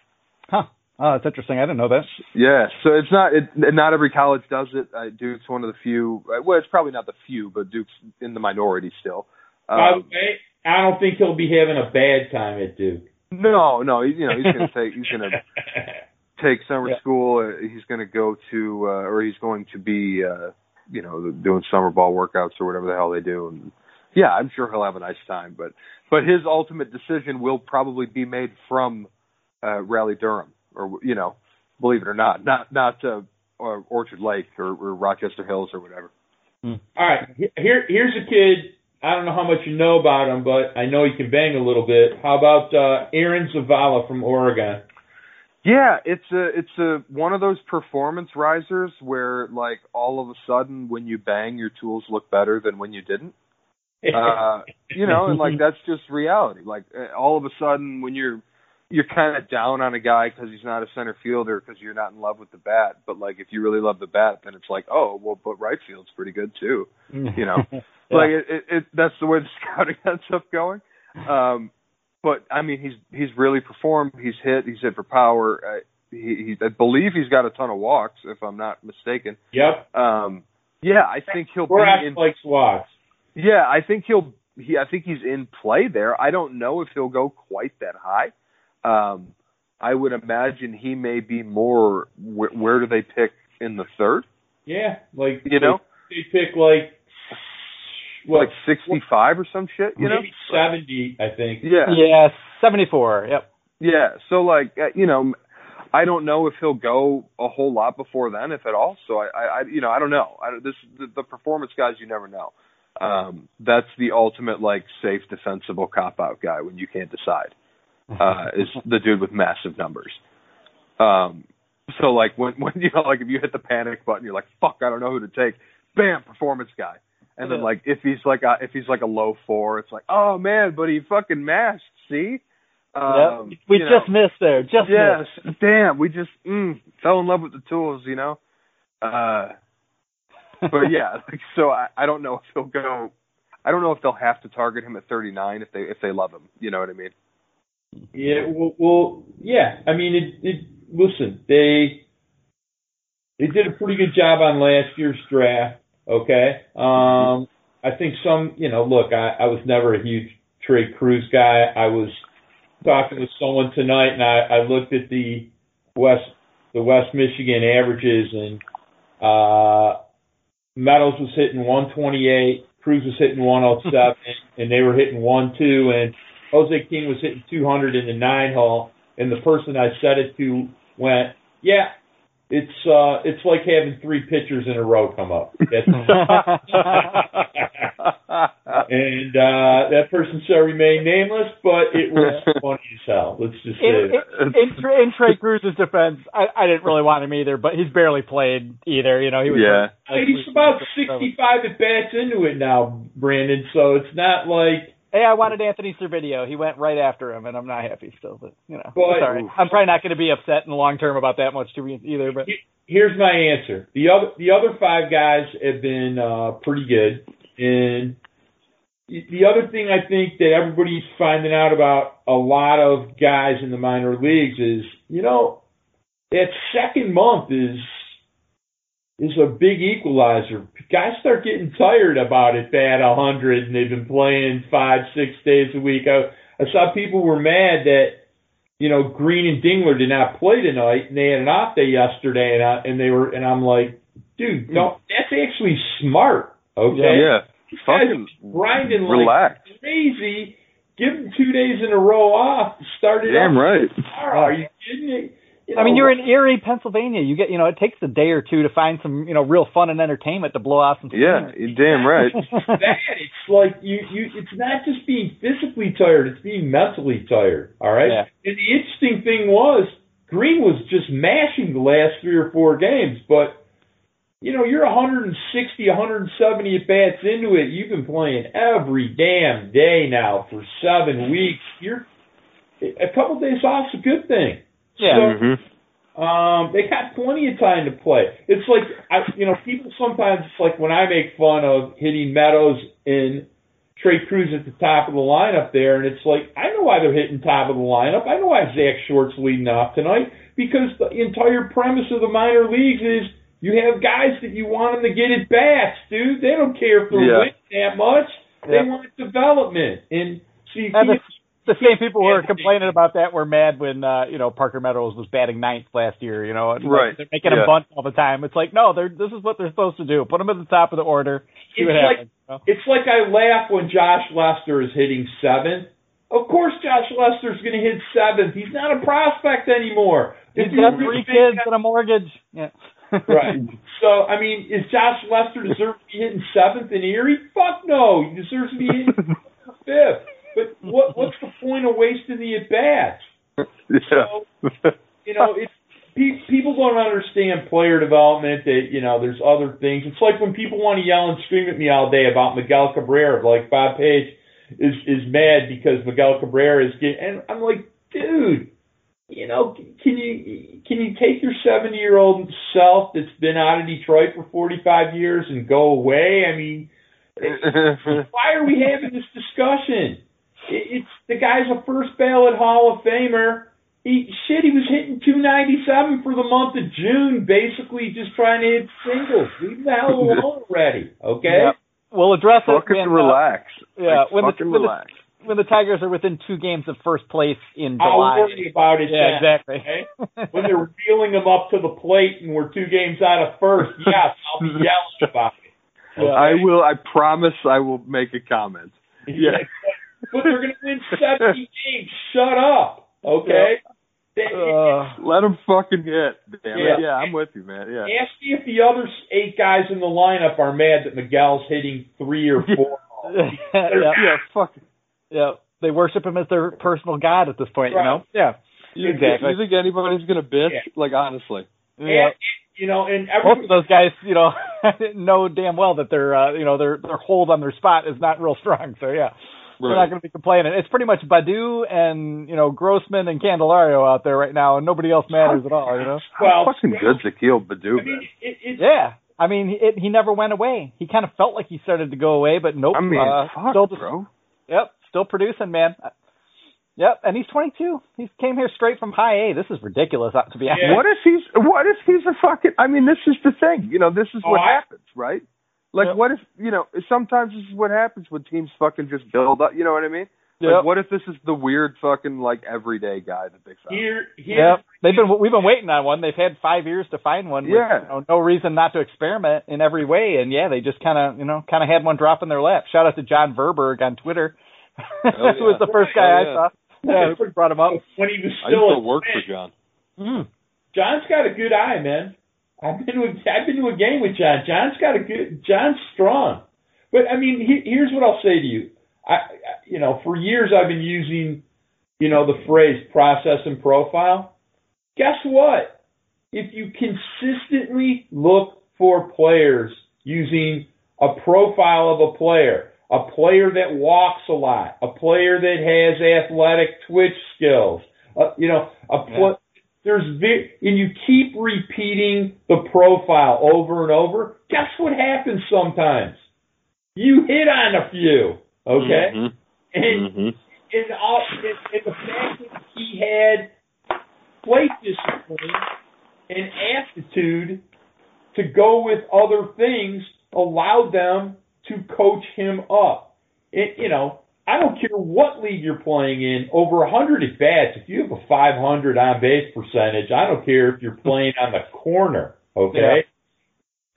huh. Oh, that's interesting. I didn't know that. Yeah, so it's not it, not every college does it. Uh, Duke's one of the few. uh, Well, it's probably not the few, but Duke's in the minority still. By the Um, way, I don't think he'll be having a bad time at Duke. no, no, you know he's going to take he's going to take summer Yeah. school. Uh, he's going to go to, uh, or he's going to be, uh, you know, doing summer ball workouts or whatever the hell they do. And yeah, I'm sure he'll have a nice time. But but his ultimate decision will probably be made from uh, Raleigh Durham, or you know, believe it or not, not not uh, or Orchard Lake or, or Rochester Hills or whatever. All right, here here's a kid. I don't know how much you know about him, but I know he can bang a little bit. How about uh, Aaron Zavala from Oregon? Yeah, it's a it's a one of those performance risers where like all of a sudden when you bang your tools look better than when you didn't. uh, you know, and like that's just reality. Like uh, all of a sudden, when you're you're kind of down on a guy because he's not a center fielder because you're not in love with the bat. But like, if you really love the bat, then it's like, oh, well, but right field's pretty good too. You know, yeah. like it, it, it. That's the way the scouting ends up going. Um, but I mean, he's he's really performed. He's hit. He's hit for power. Uh, he, he, I believe he's got a ton of walks, if I'm not mistaken. Yep. Um, yeah, I think he'll be Brash in. likes walks. Yeah, I think he'll. He, I think he's in play there. I don't know if he'll go quite that high. Um, I would imagine he may be more. Where, where do they pick in the third? Yeah, like You know, they, they pick like what, like sixty-five or some shit. You know, seventy, I think. yeah, Yeah, 74. Yep. yeah. So like, uh, you know, I don't know if he'll go a whole lot before then, if at all. So I, I, I you know, I don't know. I, this the, the performance guys, you never know. Um, that's the ultimate like safe, defensible cop out guy when you can't decide. Uh, is the dude with massive numbers. Um, so like when when you know like if you hit the panic button, you're like fuck, I don't know who to take. Bam, performance guy. And then like if he's like a, if he's like a low four, it's like oh man, but he fucking mashed. See. Um, yep. We you know. just missed there. Just Yes, missed. damn, we just mm, fell in love with the tools, you know. Uh, but yeah, like, so I, I don't know if he'll go. I don't know if they'll have to target him at 39 if they if they love him. You know what I mean? Yeah, well, well, yeah. I mean, it. It. Listen, they they did a pretty good job on last year's draft. Okay. Um, I think some. You know, look, I, I was never a huge Trey Cruz guy. I was talking with someone tonight, and I, I looked at the West the West Michigan averages, and uh, Meadows was hitting 128, Cruz was hitting 107, and they were hitting one two, and Jose King was hitting 200 in the nine hole, and the person I said it to went, "Yeah, it's uh, it's like having three pitchers in a row come up." And uh, that person shall remain nameless, but it was funny as hell. Let's just say In, in, in, Trey- in Trey Cruz's defense, I, I didn't really want him either, but he's barely played either. You know, he was Yeah. like- Hey, he's about 65 at bats into it now, Brandon. So it's not like Hey, I wanted Anthony Servideo. He went right after him, and I'm not happy still. But you know, But- it's all right. I'm probably not going to be upset in the long term about that much to too either. But here's my answer. The other the other five guys have been uh, pretty good, and the other thing I think that everybody's finding out about a lot of guys in the minor leagues is, you know, that second month is is a big equalizer. Guys start getting tired about it bad a hundred, and they've been playing five, six days a week. I, I saw people were mad that you know Greene and Dingler did not play tonight, and they had an off day yesterday, and I, and they were, and I'm like, dude, hmm. no, that's actually smart. Okay, yeah, guys fucking grinding like relax. crazy. Give them two days in a row off. Start it Damn up right. Are you kidding me? You I mean, you're in Erie, Pennsylvania. You get, you know, it takes a day or two to find some, you know, real fun and entertainment to blow off some. Yeah, you're damn right. that. It's like you, you. It's not just being physically tired; it's being mentally tired. All right. Yeah. And the interesting thing was, Greene was just mashing the last three or four games, but you know, you're 160, 170 at bats into it. You've been playing every damn day now for seven weeks. You're a couple days off's a good thing. Yeah. So, hmm um, they got plenty of time to play. It's like I, you know, people sometimes it's like when I make fun of hitting Meadows and Trey Cruz at the top of the lineup there, and it's like I know why they're hitting top of the lineup. I know why Zach Short's leading off tonight because the entire premise of the minor leagues is you have guys that you want them to get at bats, dude. They don't care for Yeah. win that much. They Yeah. want development, and so you And can't. The same people who are complaining about that were mad when uh, you know Parker Meadows was batting ninth last year. You know, and, like, Right. They're making Yeah. him bunt all the time. It's like no, they're this is what they're supposed to do. Put them at the top of the order. See It's what like- happens. you know? It's like I laugh when Josh Lester is hitting seventh. Of course, Josh Lester's going to hit seventh. He's not a prospect anymore. He's got three think kids that- and a mortgage. Yeah. right. So, I mean, is Josh Lester deserve to be hitting seventh in Erie? Fuck no. He deserves to be hitting fifth. But what what's the point of wasting the at bats? Yeah. You know, it's pe- people don't understand player development. That you know, there's other things. It's like when people want to yell and scream at me all day about Miguel Cabrera. Like Bob Page is is mad because Miguel Cabrera is getting, and I'm like, dude, you know, can you can you take your 70 year old self that's been out of Detroit for 45 years and go away? I mean, why are we having this discussion? It's the guy's a first ballot Hall of Famer. He shit, he was hitting 297 for the month of June, basically just trying to hit singles. Leave the hell alone already, okay? Yep. We'll address it. Fucking when, uh, relax. yeah, Like, when the- fucking when the- relax. when the Tigers are within two games of first place in I'll July. worry about it yeah, then. exactly. Okay? When they're wheeling them up to the plate and we're two games out of first, yes, I'll be yelling about it. Yeah. I will. I promise. I will make a comment. Yeah. But they're going to win 70 games. Shut up, okay? They- Uh, Let them fucking hit. Damn Yeah. it. Yeah, I'm with you, man. Yeah. Ask me if the other eight guys in the lineup are mad that Miguel's hitting three or four. yeah, Yeah. Fuck. yeah. They worship him as their personal god at this point, Right. you know? Yeah. You, Exactly. you think anybody's gonna bitch? Yeah. Like honestly. Yeah. And, you know, and Most every, of those guys, you know, know damn well that their, uh, you know, their their hold on their spot is not real strong. So yeah, they're not going to be complaining. It's pretty much Baddoo and you know Grossman and Candelario out there right now, and nobody else matters at all. You know? well, How fucking good Zakil Baddoo, I mean, man. it, it, Yeah. I mean, it, he never went away. He kind of felt like he started to go away, but nope. I mean, uh, fuck, still just, bro. Yep, still producing, man. Yep, and he's 22. He came here straight from high A. This is ridiculous, uh, to be honest. Yeah. What if he's what if he's a fucking I mean this is the thing. You know, this is Oh, what I- happens, right? Like Yep. what if you know, sometimes this is what happens when teams fucking just build up you know what I mean? Like Yep. what if this is the weird fucking like everyday guy that they found? here, here, Yep, they've been we've been waiting on one. They've had five years to find one. With, Yeah. you know, no reason not to experiment in every way. And yeah, they just kind of you know kind of had one drop in their lap. Shout out to John Verberg on Twitter. Oh, Who was the first guy Oh, I saw. Yeah, who brought him up. when he was still. I still used to work kid. for John. Mm. John's got a good eye, man. I've been to a, I've been to a game with John. John's got a good. John's strong. But I mean, he, here's what I'll say to you. I, I, you know, for years I've been using, you know, the phrase process and profile. Guess what? If you consistently look for players using a profile of a player, a player that walks a lot, a player that has athletic twitch skills, uh, you know, a pl- there's ve- and you keep repeating the profile over and over. Guess what happens sometimes? You hit on a few, okay? Mhm. And Mhm. and all and, and the fact that he had plate discipline and aptitude to go with other things allowed them to coach him up. It, you know, I don't care what league you're playing in, over 100 at bats, if you have a 500 on base percentage, I don't care if you're playing on the corner, okay?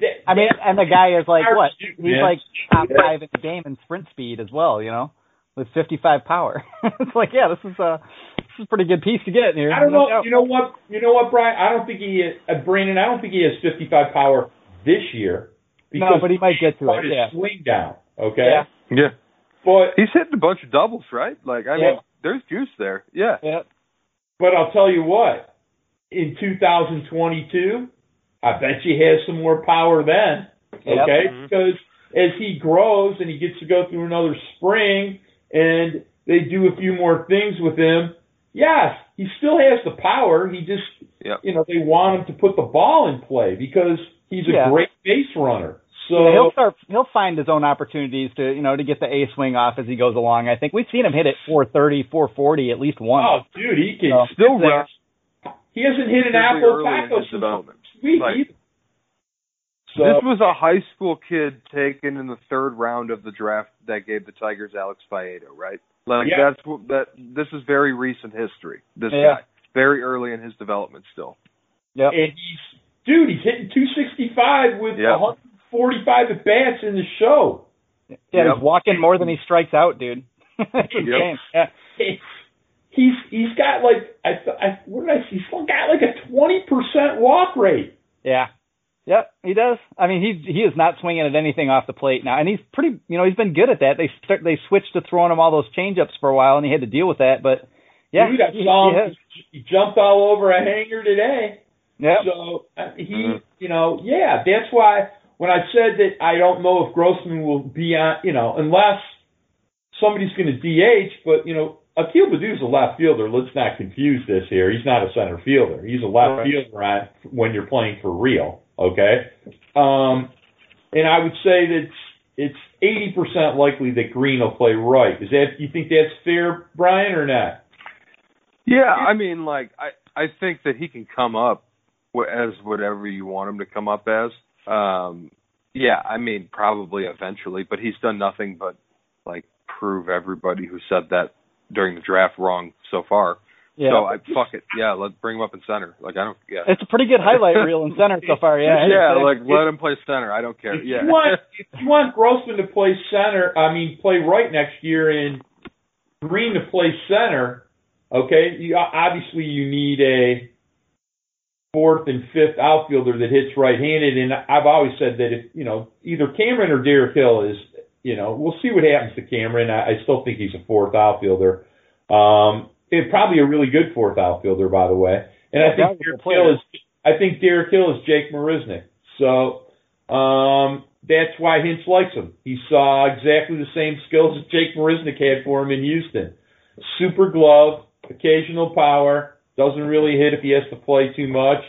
That- I mean, and the guy is like what? He's like top five in the game in sprint speed as well. You know, with 55 power. it's like, yeah, this is a this is a pretty good piece to get here. I don't know. You know what? You know what, Brian? I don't think he, uh, Brandon. I don't think he has 55 power this year. No, but he might get to brought it. his Yeah. swing down. Okay. Yeah. Yeah. But He's hitting a bunch of doubles, right? Like I Yeah. mean, there's juice there. Yeah. Yeah. but I'll tell you what. In 2022, I bet you he has some more power then. Yep. Okay, Mhm. because as he grows and he gets to go through another spring, and they do a few more things with him. Yes, he still has the power. He just, Yep. you know, they want him to put the ball in play because he's a Yeah. great base runner. So Yeah, he'll start. He'll find his own opportunities to, you know, to get the A swing off as he goes along. I think we've seen him hit it 430, 440 at least once. Oh, dude, he can So- Still there. rough. He hasn't hit an Very apple early in taco his since development. week Right. either. So This was a high school kid taken in the third round of the draft that gave the Tigers Alex Faedo, right? Like Yeah. that's what that this is very recent history. This Yeah. guy. Very early in his development still. Yep. and he's dude, he's hitting 265 with Yep. 145 at bats in the show. Yeah, Yep. he's walking more than he strikes out, dude. It's insane. Yeah. He's he's got like I th- I what did I see? He's got like a 20 percent walk rate. Yeah. Yep, he does. I mean, he he is not swinging at anything off the plate now, and he's pretty. You know, he's been good at that. They start, they switched to throwing him all those changeups for a while, and he had to deal with that. But yeah, dude, I he, saw he him. has. He jumped all over a hanger today. Yeah. So uh, he, Mhm. you know, yeah, that's why when I said that I don't know if Grossman will be on, you know, unless somebody's going to DH, but you know, Akil Baddoo's a left fielder. Let's not confuse this here. He's not a center fielder. He's a left Right. fielder on, when you're playing for real. Okay. Um, and I would say that it's eighty percent likely that Greene will play right. Is that you think that's fair, Brian, or not? Yeah, I mean, like I I think that he can come up as whatever you want him to come up as. Um, yeah, I mean, probably eventually, but he's done nothing but like prove everybody who said that during the draft wrong so far. Yeah. So I fuck it. Yeah, let's bring him up in center. Like I don't. Yeah. it's a pretty good highlight reel in center so far. Yeah. yeah, like let him play center. I don't care. If Yeah. you want if you want Grossman to play center, I mean play right next year and Greene to play center, okay, you obviously you need a fourth and fifth outfielder that hits right-handed and I've always said that if, you know, either Cameron or Derek Hill is, you know, we'll see what happens to Cameron. I, I still think he's a fourth outfielder. Um and probably a really good fourth outfielder by the way. And I think Derek. Hill is I think Derek Hill is Jake Marisnick. So um, that's why Hinch likes him. He saw exactly the same skills that Jake Marisnick had for him in Houston. Super glove, occasional power, doesn't really hit if he has to play too much,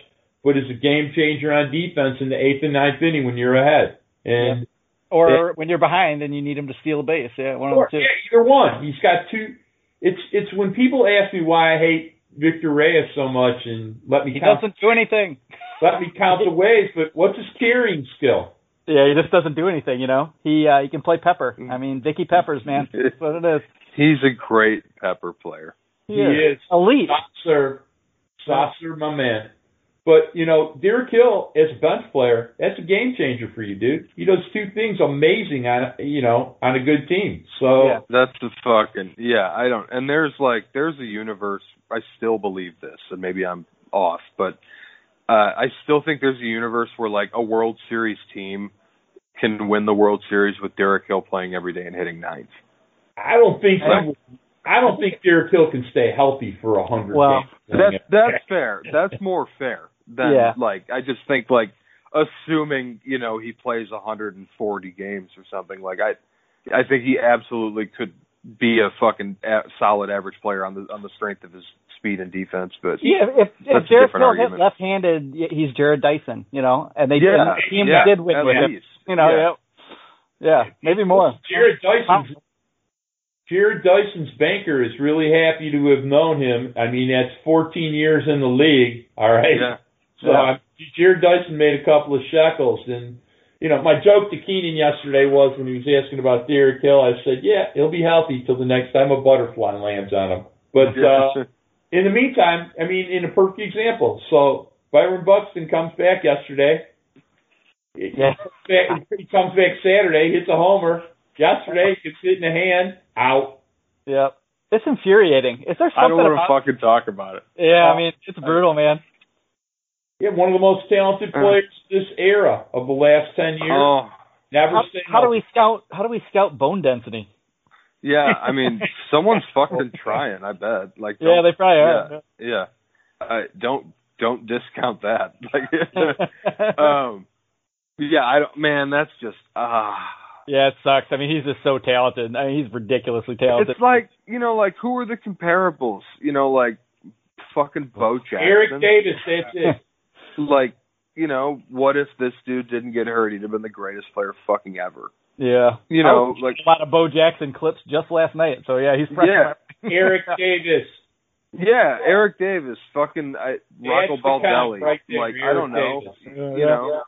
but is a game changer on defense in the eighth and ninth inning when you're ahead. And Or when you're behind and you need him to steal a base. Yeah, one of or, the two. yeah, either one. He's got two. It's it's when people ask me why I hate Victor Reyes so much and let me He count doesn't do anything. let me count the ways, but what's his carrying skill? Yeah, he just doesn't do anything. You know, he uh, he can play Pepper. I mean, Vicky Peppers, man. That's what it is. He's a great pepper player. He, He is. is. elite. Soft serve. My man. But, you know, Derek Hill, as a bench player, that's a game changer for you, dude. He does two things amazing on, you know, on a good team. So, Yeah. That's the fucking yeah. I don't. And there's like there's a universe. I still believe this, and maybe I'm off, but uh, I still think there's a universe where like a World Series team can win the World Series with Derek Hill playing every day and hitting ninth. I don't think I- I don't think Derek Hill can stay healthy for a hundred Well, games. That's that's fair. That's more fair than Yeah. like I just think like assuming you know he plays 140 games or something like I I think he absolutely could be a fucking a- solid average player on the on the strength of his speed and defense. But Yeah, if That's if a Derek different Hill hit argument. left-handed, y- he's Jarrod Dyson. You know, and they yeah, and the team yeah, did win with him. You know, yeah. yeah, yeah, maybe more. Jarrod Dyson's Jarrod Dyson's banker is really happy to have known him. I mean, that's 14 years in the league. All right. Yeah. So Yeah. Jarrod Dyson made a couple of shekels, and you know, my joke to Keenan yesterday was when he was asking about Derek Hill. I said, "Yeah, he'll be healthy till the next time a butterfly lands on him." But uh, in the meantime, I mean, in a perfect example, so Byron Buxton comes back yesterday. Yeah. he comes back Saturday, hits a homer. Yesterday, gets hit in the hand, out. Yep. It's infuriating. Is there something I don't want to fucking talk about it. Yeah, I mean, it's brutal, man. Yeah, one of the most talented players this era of the last ten years. Oh, Never How, how do we scout? How do we scout bone density? yeah. I mean, someone's fucking trying. I bet. Like, Yeah, they probably are. Yeah, yeah. I don't don't discount that. Like, um, yeah. I don't. Man, that's just ah. Yeah, it sucks. I mean, he's just so talented. I mean, he's ridiculously talented. It's like you know, like who are the comparables? You know, like fucking Bo Jackson. Eric Davis, that's it. Like, you know, what if this dude didn't get hurt? He'd have been the greatest player fucking ever. yeah. You know, was like a lot of Bo Jackson clips just last night. So yeah, he's fresh. Yeah. Eric Davis. yeah, Eric Davis, fucking I, Rocco That's the Baldelli. right there, like I don't know. Davis. You know,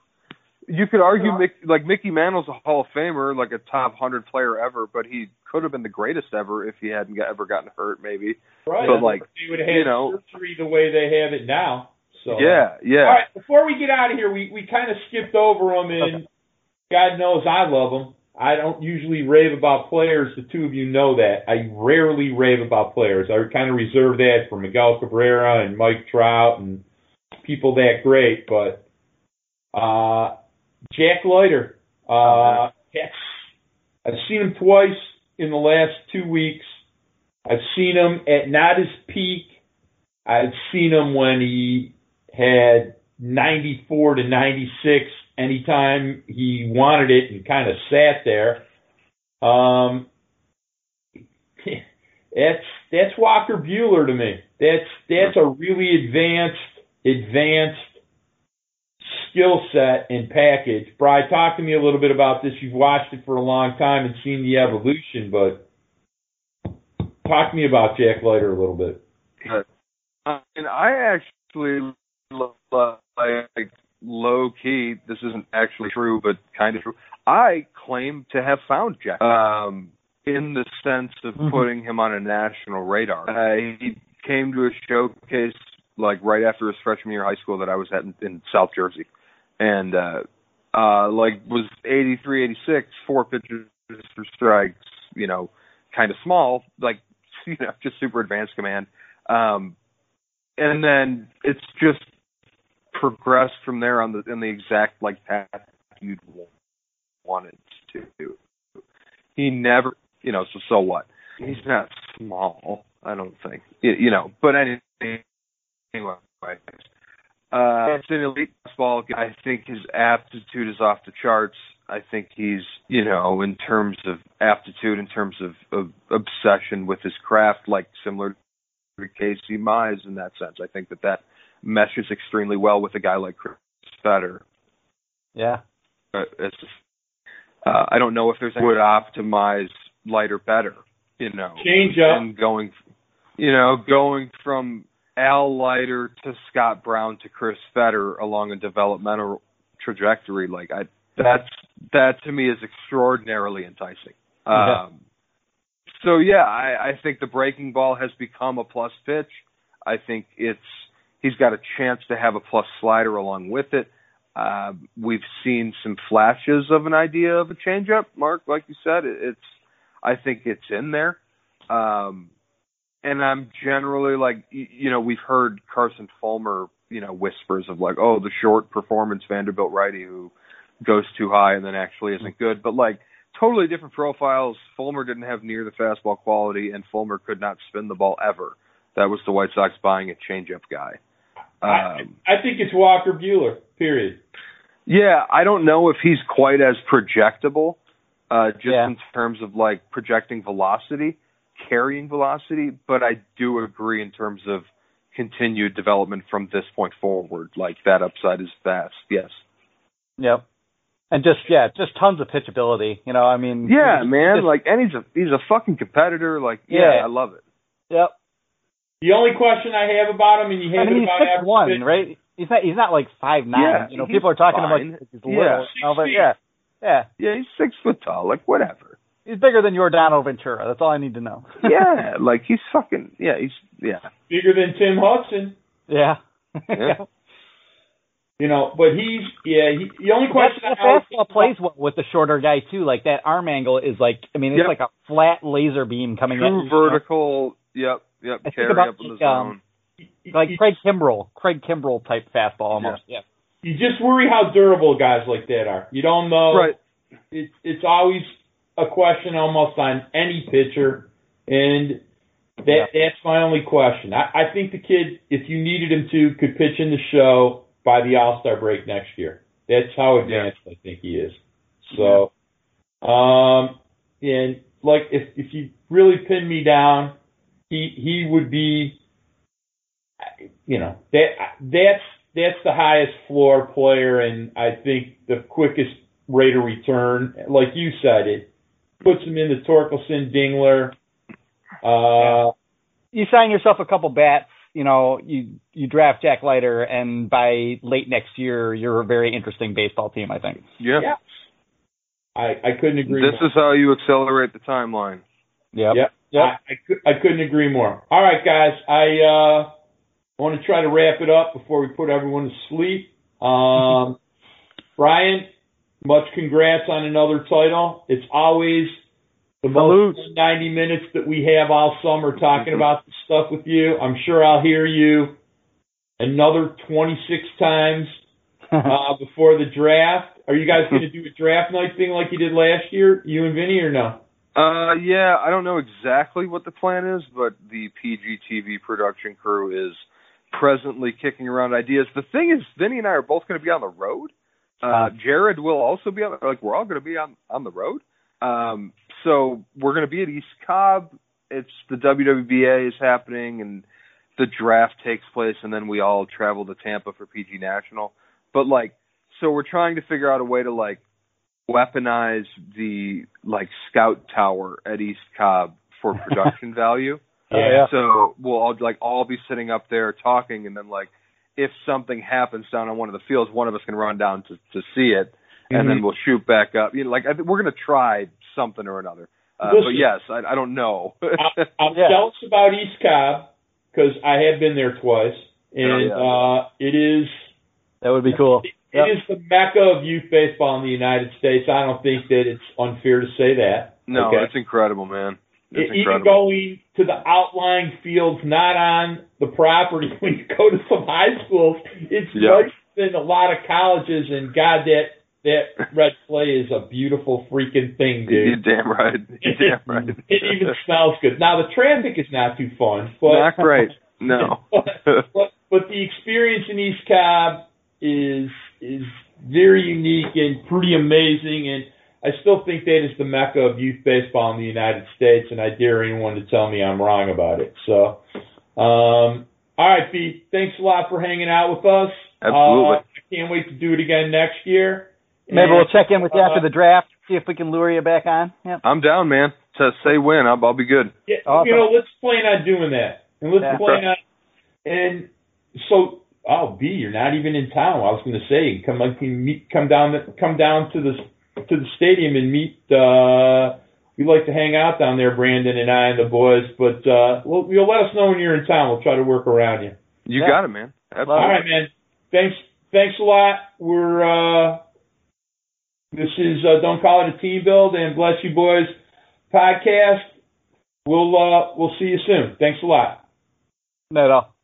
you could argue Mick, like Mickey Mantle's a Hall of Famer, like a top hundred player ever, but he could have been the greatest ever if he hadn't got, ever gotten hurt, maybe. Right. But, like, they would have you know- surgery the way they have it now. So Yeah, yeah. All right, before we get out of here, we, we kind of skipped over them, and God knows I love them. I don't usually rave about players. The two of you know that. I rarely rave about players. I kind of reserve that for Miguel Cabrera and Mike Trout and people that great. But uh, Jack Leiter, uh, yes, I've seen him twice in the last two weeks. I've seen him at not his peak. I've seen him when he had 94 to 96 anytime he wanted it and kind of sat there. Um, That's that's Walker Buehler to me. That's that's a really advanced advanced skill set and package. Bry, talk to me a little bit about this. You've watched it for a long time and seen the evolution, but talk to me about Jack Leiter a little bit. Uh, and I actually like low key. This isn't actually true, but kind of true. I claim to have found Jack. Um, in the sense of mm-hmm. putting him on a national radar. Uh, he came to a showcase like right after his freshman year of high school that I was at in, in South Jersey, and uh, uh, like was 83, 86, four pitches for strikes, you know, kind of small, like you know, just super advanced command. Um, and then it's just progressed from there on the in the exact like path you'd want wanted to. He never you know, so so what? He's not small, I don't think. You know, but anyway, anyway, uh, it's an elite baseball. I think his aptitude is off the charts. I think he's, you know, in terms of aptitude, in terms of, of obsession with his craft, like similar to Casey Mize in that sense. I think that that meshes extremely well with a guy like Chris Fetter. Yeah. Uh, it's, uh, I don't know if there's would optimize Leiter better, you know. Change up. And going, you know, going from Al Leiter to Scott Brown to Chris Fetter along a developmental trajectory, like I, that's that to me is extraordinarily enticing. Yeah. Um, so yeah, I, I think the breaking ball has become a plus pitch. I think it's he's got a chance to have a plus slider along with it. Uh, we've seen some flashes of an idea of a changeup, Mark. Like you said, it, it's I think it's in there. Um, and I'm generally like, you know, we've heard Carson Fulmer, you know, whispers of like, oh, the short performance Vanderbilt righty who goes too high and then actually isn't good. But like, totally different profiles. Fulmer didn't have near the fastball quality, and Fulmer could not spin the ball ever. That was the White Sox buying a changeup guy. Um, I, I think it's Walker Buehler. Period. Yeah, I don't know if he's quite as projectable uh, just yeah. in terms of like projecting velocity, carrying velocity. But I do agree in terms of continued development from this point forward. Like that upside is vast. Yes. Yep. And just yeah, just tons of pitchability. You know, I mean. Yeah, man. Just, like, and he's a he's a fucking competitor. Like, yeah, yeah, I love it. Yep. The only question I have about him, and you have I mean, he's six one, pitch. right? He's not he's not like five nine. Yeah, you know, people are talking fine. about he's little. Yeah, no, but yeah, yeah. Yeah, he's six foot tall. Like whatever. He's bigger than your Yordano Ventura. That's all I need to know. yeah, like he's fucking yeah, he's yeah. Bigger than Tim Hudson. Yeah. yeah. You know, but he's yeah. He, the only question the fastball plays well with the shorter guy too. Like that arm angle is like I mean it's yep. like a flat laser beam coming True at vertical. Yep, yep. I carry about up in the um, zone. like Craig Kimbrel, Craig Kimbrel type fastball almost. Yeah. You just worry how durable guys like that are. You don't know. Right. It's it's always a question almost on any pitcher, and that yeah. that's my only question. I, I think the kid, if you needed him to, could pitch in the show by the All Star break next year. That's how advanced yeah. I think he is. So, um, and like if if you really pin me down, he he would be, you know, that that's that's the highest floor player, and I think the quickest rate of return. Like you said, it puts him in the Torkelson Dingler. Uh, you sign yourself a couple bats. You know, you you draft Jack Leiter, and by late next year, you're a very interesting baseball team. I think. Yeah. yeah. I I couldn't agree. This more. is how you accelerate the timeline. Yep. Yep. yep. I, I, I couldn't agree more. All right, guys. I uh want to try to wrap it up before we put everyone to sleep. Um, Brian, much congrats on another title. It's always the most 90 minutes that we have all summer talking about this stuff with you. I'm sure I'll hear you another 26 times uh, before the draft. Are you guys going to do a draft night thing like you did last year, you and Vinny, or no? Uh, yeah, I don't know exactly what the plan is, but the PGTV production crew is presently kicking around ideas. The thing is, Vinny and I are both going to be on the road. Uh, Jared will also be on. Like we're all going to be on on the road. Um, so we're going to be at East Cobb it's the WWBA is happening and the draft takes place and then we all travel to Tampa for PG National. But like so we're trying to figure out a way to like weaponize the like scout tower at East Cobb for production value. Yeah. So we'll all like all be sitting up there talking and then like if something happens down on one of the fields, one of us can run down to to see it and Mm-hmm. then we'll shoot back up. You know, like I think we're gonna try something or another. Uh, Listen. but yes, I, I don't know. I, I'm Yeah. jealous about East Cobb because I have been there twice, and Oh, uh, it is That would be cool. it Yep. is the mecca of youth baseball in the United States. I don't think that it's unfair to say that. no, okay? it's incredible, man. It's even going to the outlying fields, not on the property. When you go to some high schools, it's Yeah. than a lot of colleges. And God, that that red clay is a beautiful freaking thing, You're dude. damn right. You're damn right. it even smells good. Now the traffic is not too fun, but Not great. No. but but the experience in East Cobb is is very unique and pretty amazing, and I still think that is the mecca of youth baseball in the United States, and I dare anyone to tell me I'm wrong about it. So, um, all right, Pete, thanks a lot for hanging out with us. Absolutely. Uh, I can't wait to do it again next year. Maybe And, we'll check in with you after uh, the draft, see if we can lure you back on. Yep. I'm down, man. To say when, I'll, I'll be good. Yeah, Awesome. you know, let's plan on doing that, and let's Yeah. plan on. And so, oh, B, you're not even in town. I was going to say, come like you meet, come down, come down to the to the stadium and meet. uh We like to hang out down there, Brandon and I and the boys. But uh well, you'll let us know when you're in town. We'll try to work around you. You Yeah. got it, man. Absolutely. All right, man. Thanks, thanks a lot. We're uh this is uh, don't call it a team build and bless you boys podcast. We'll uh we'll see you soon. Thanks a lot. Not at all.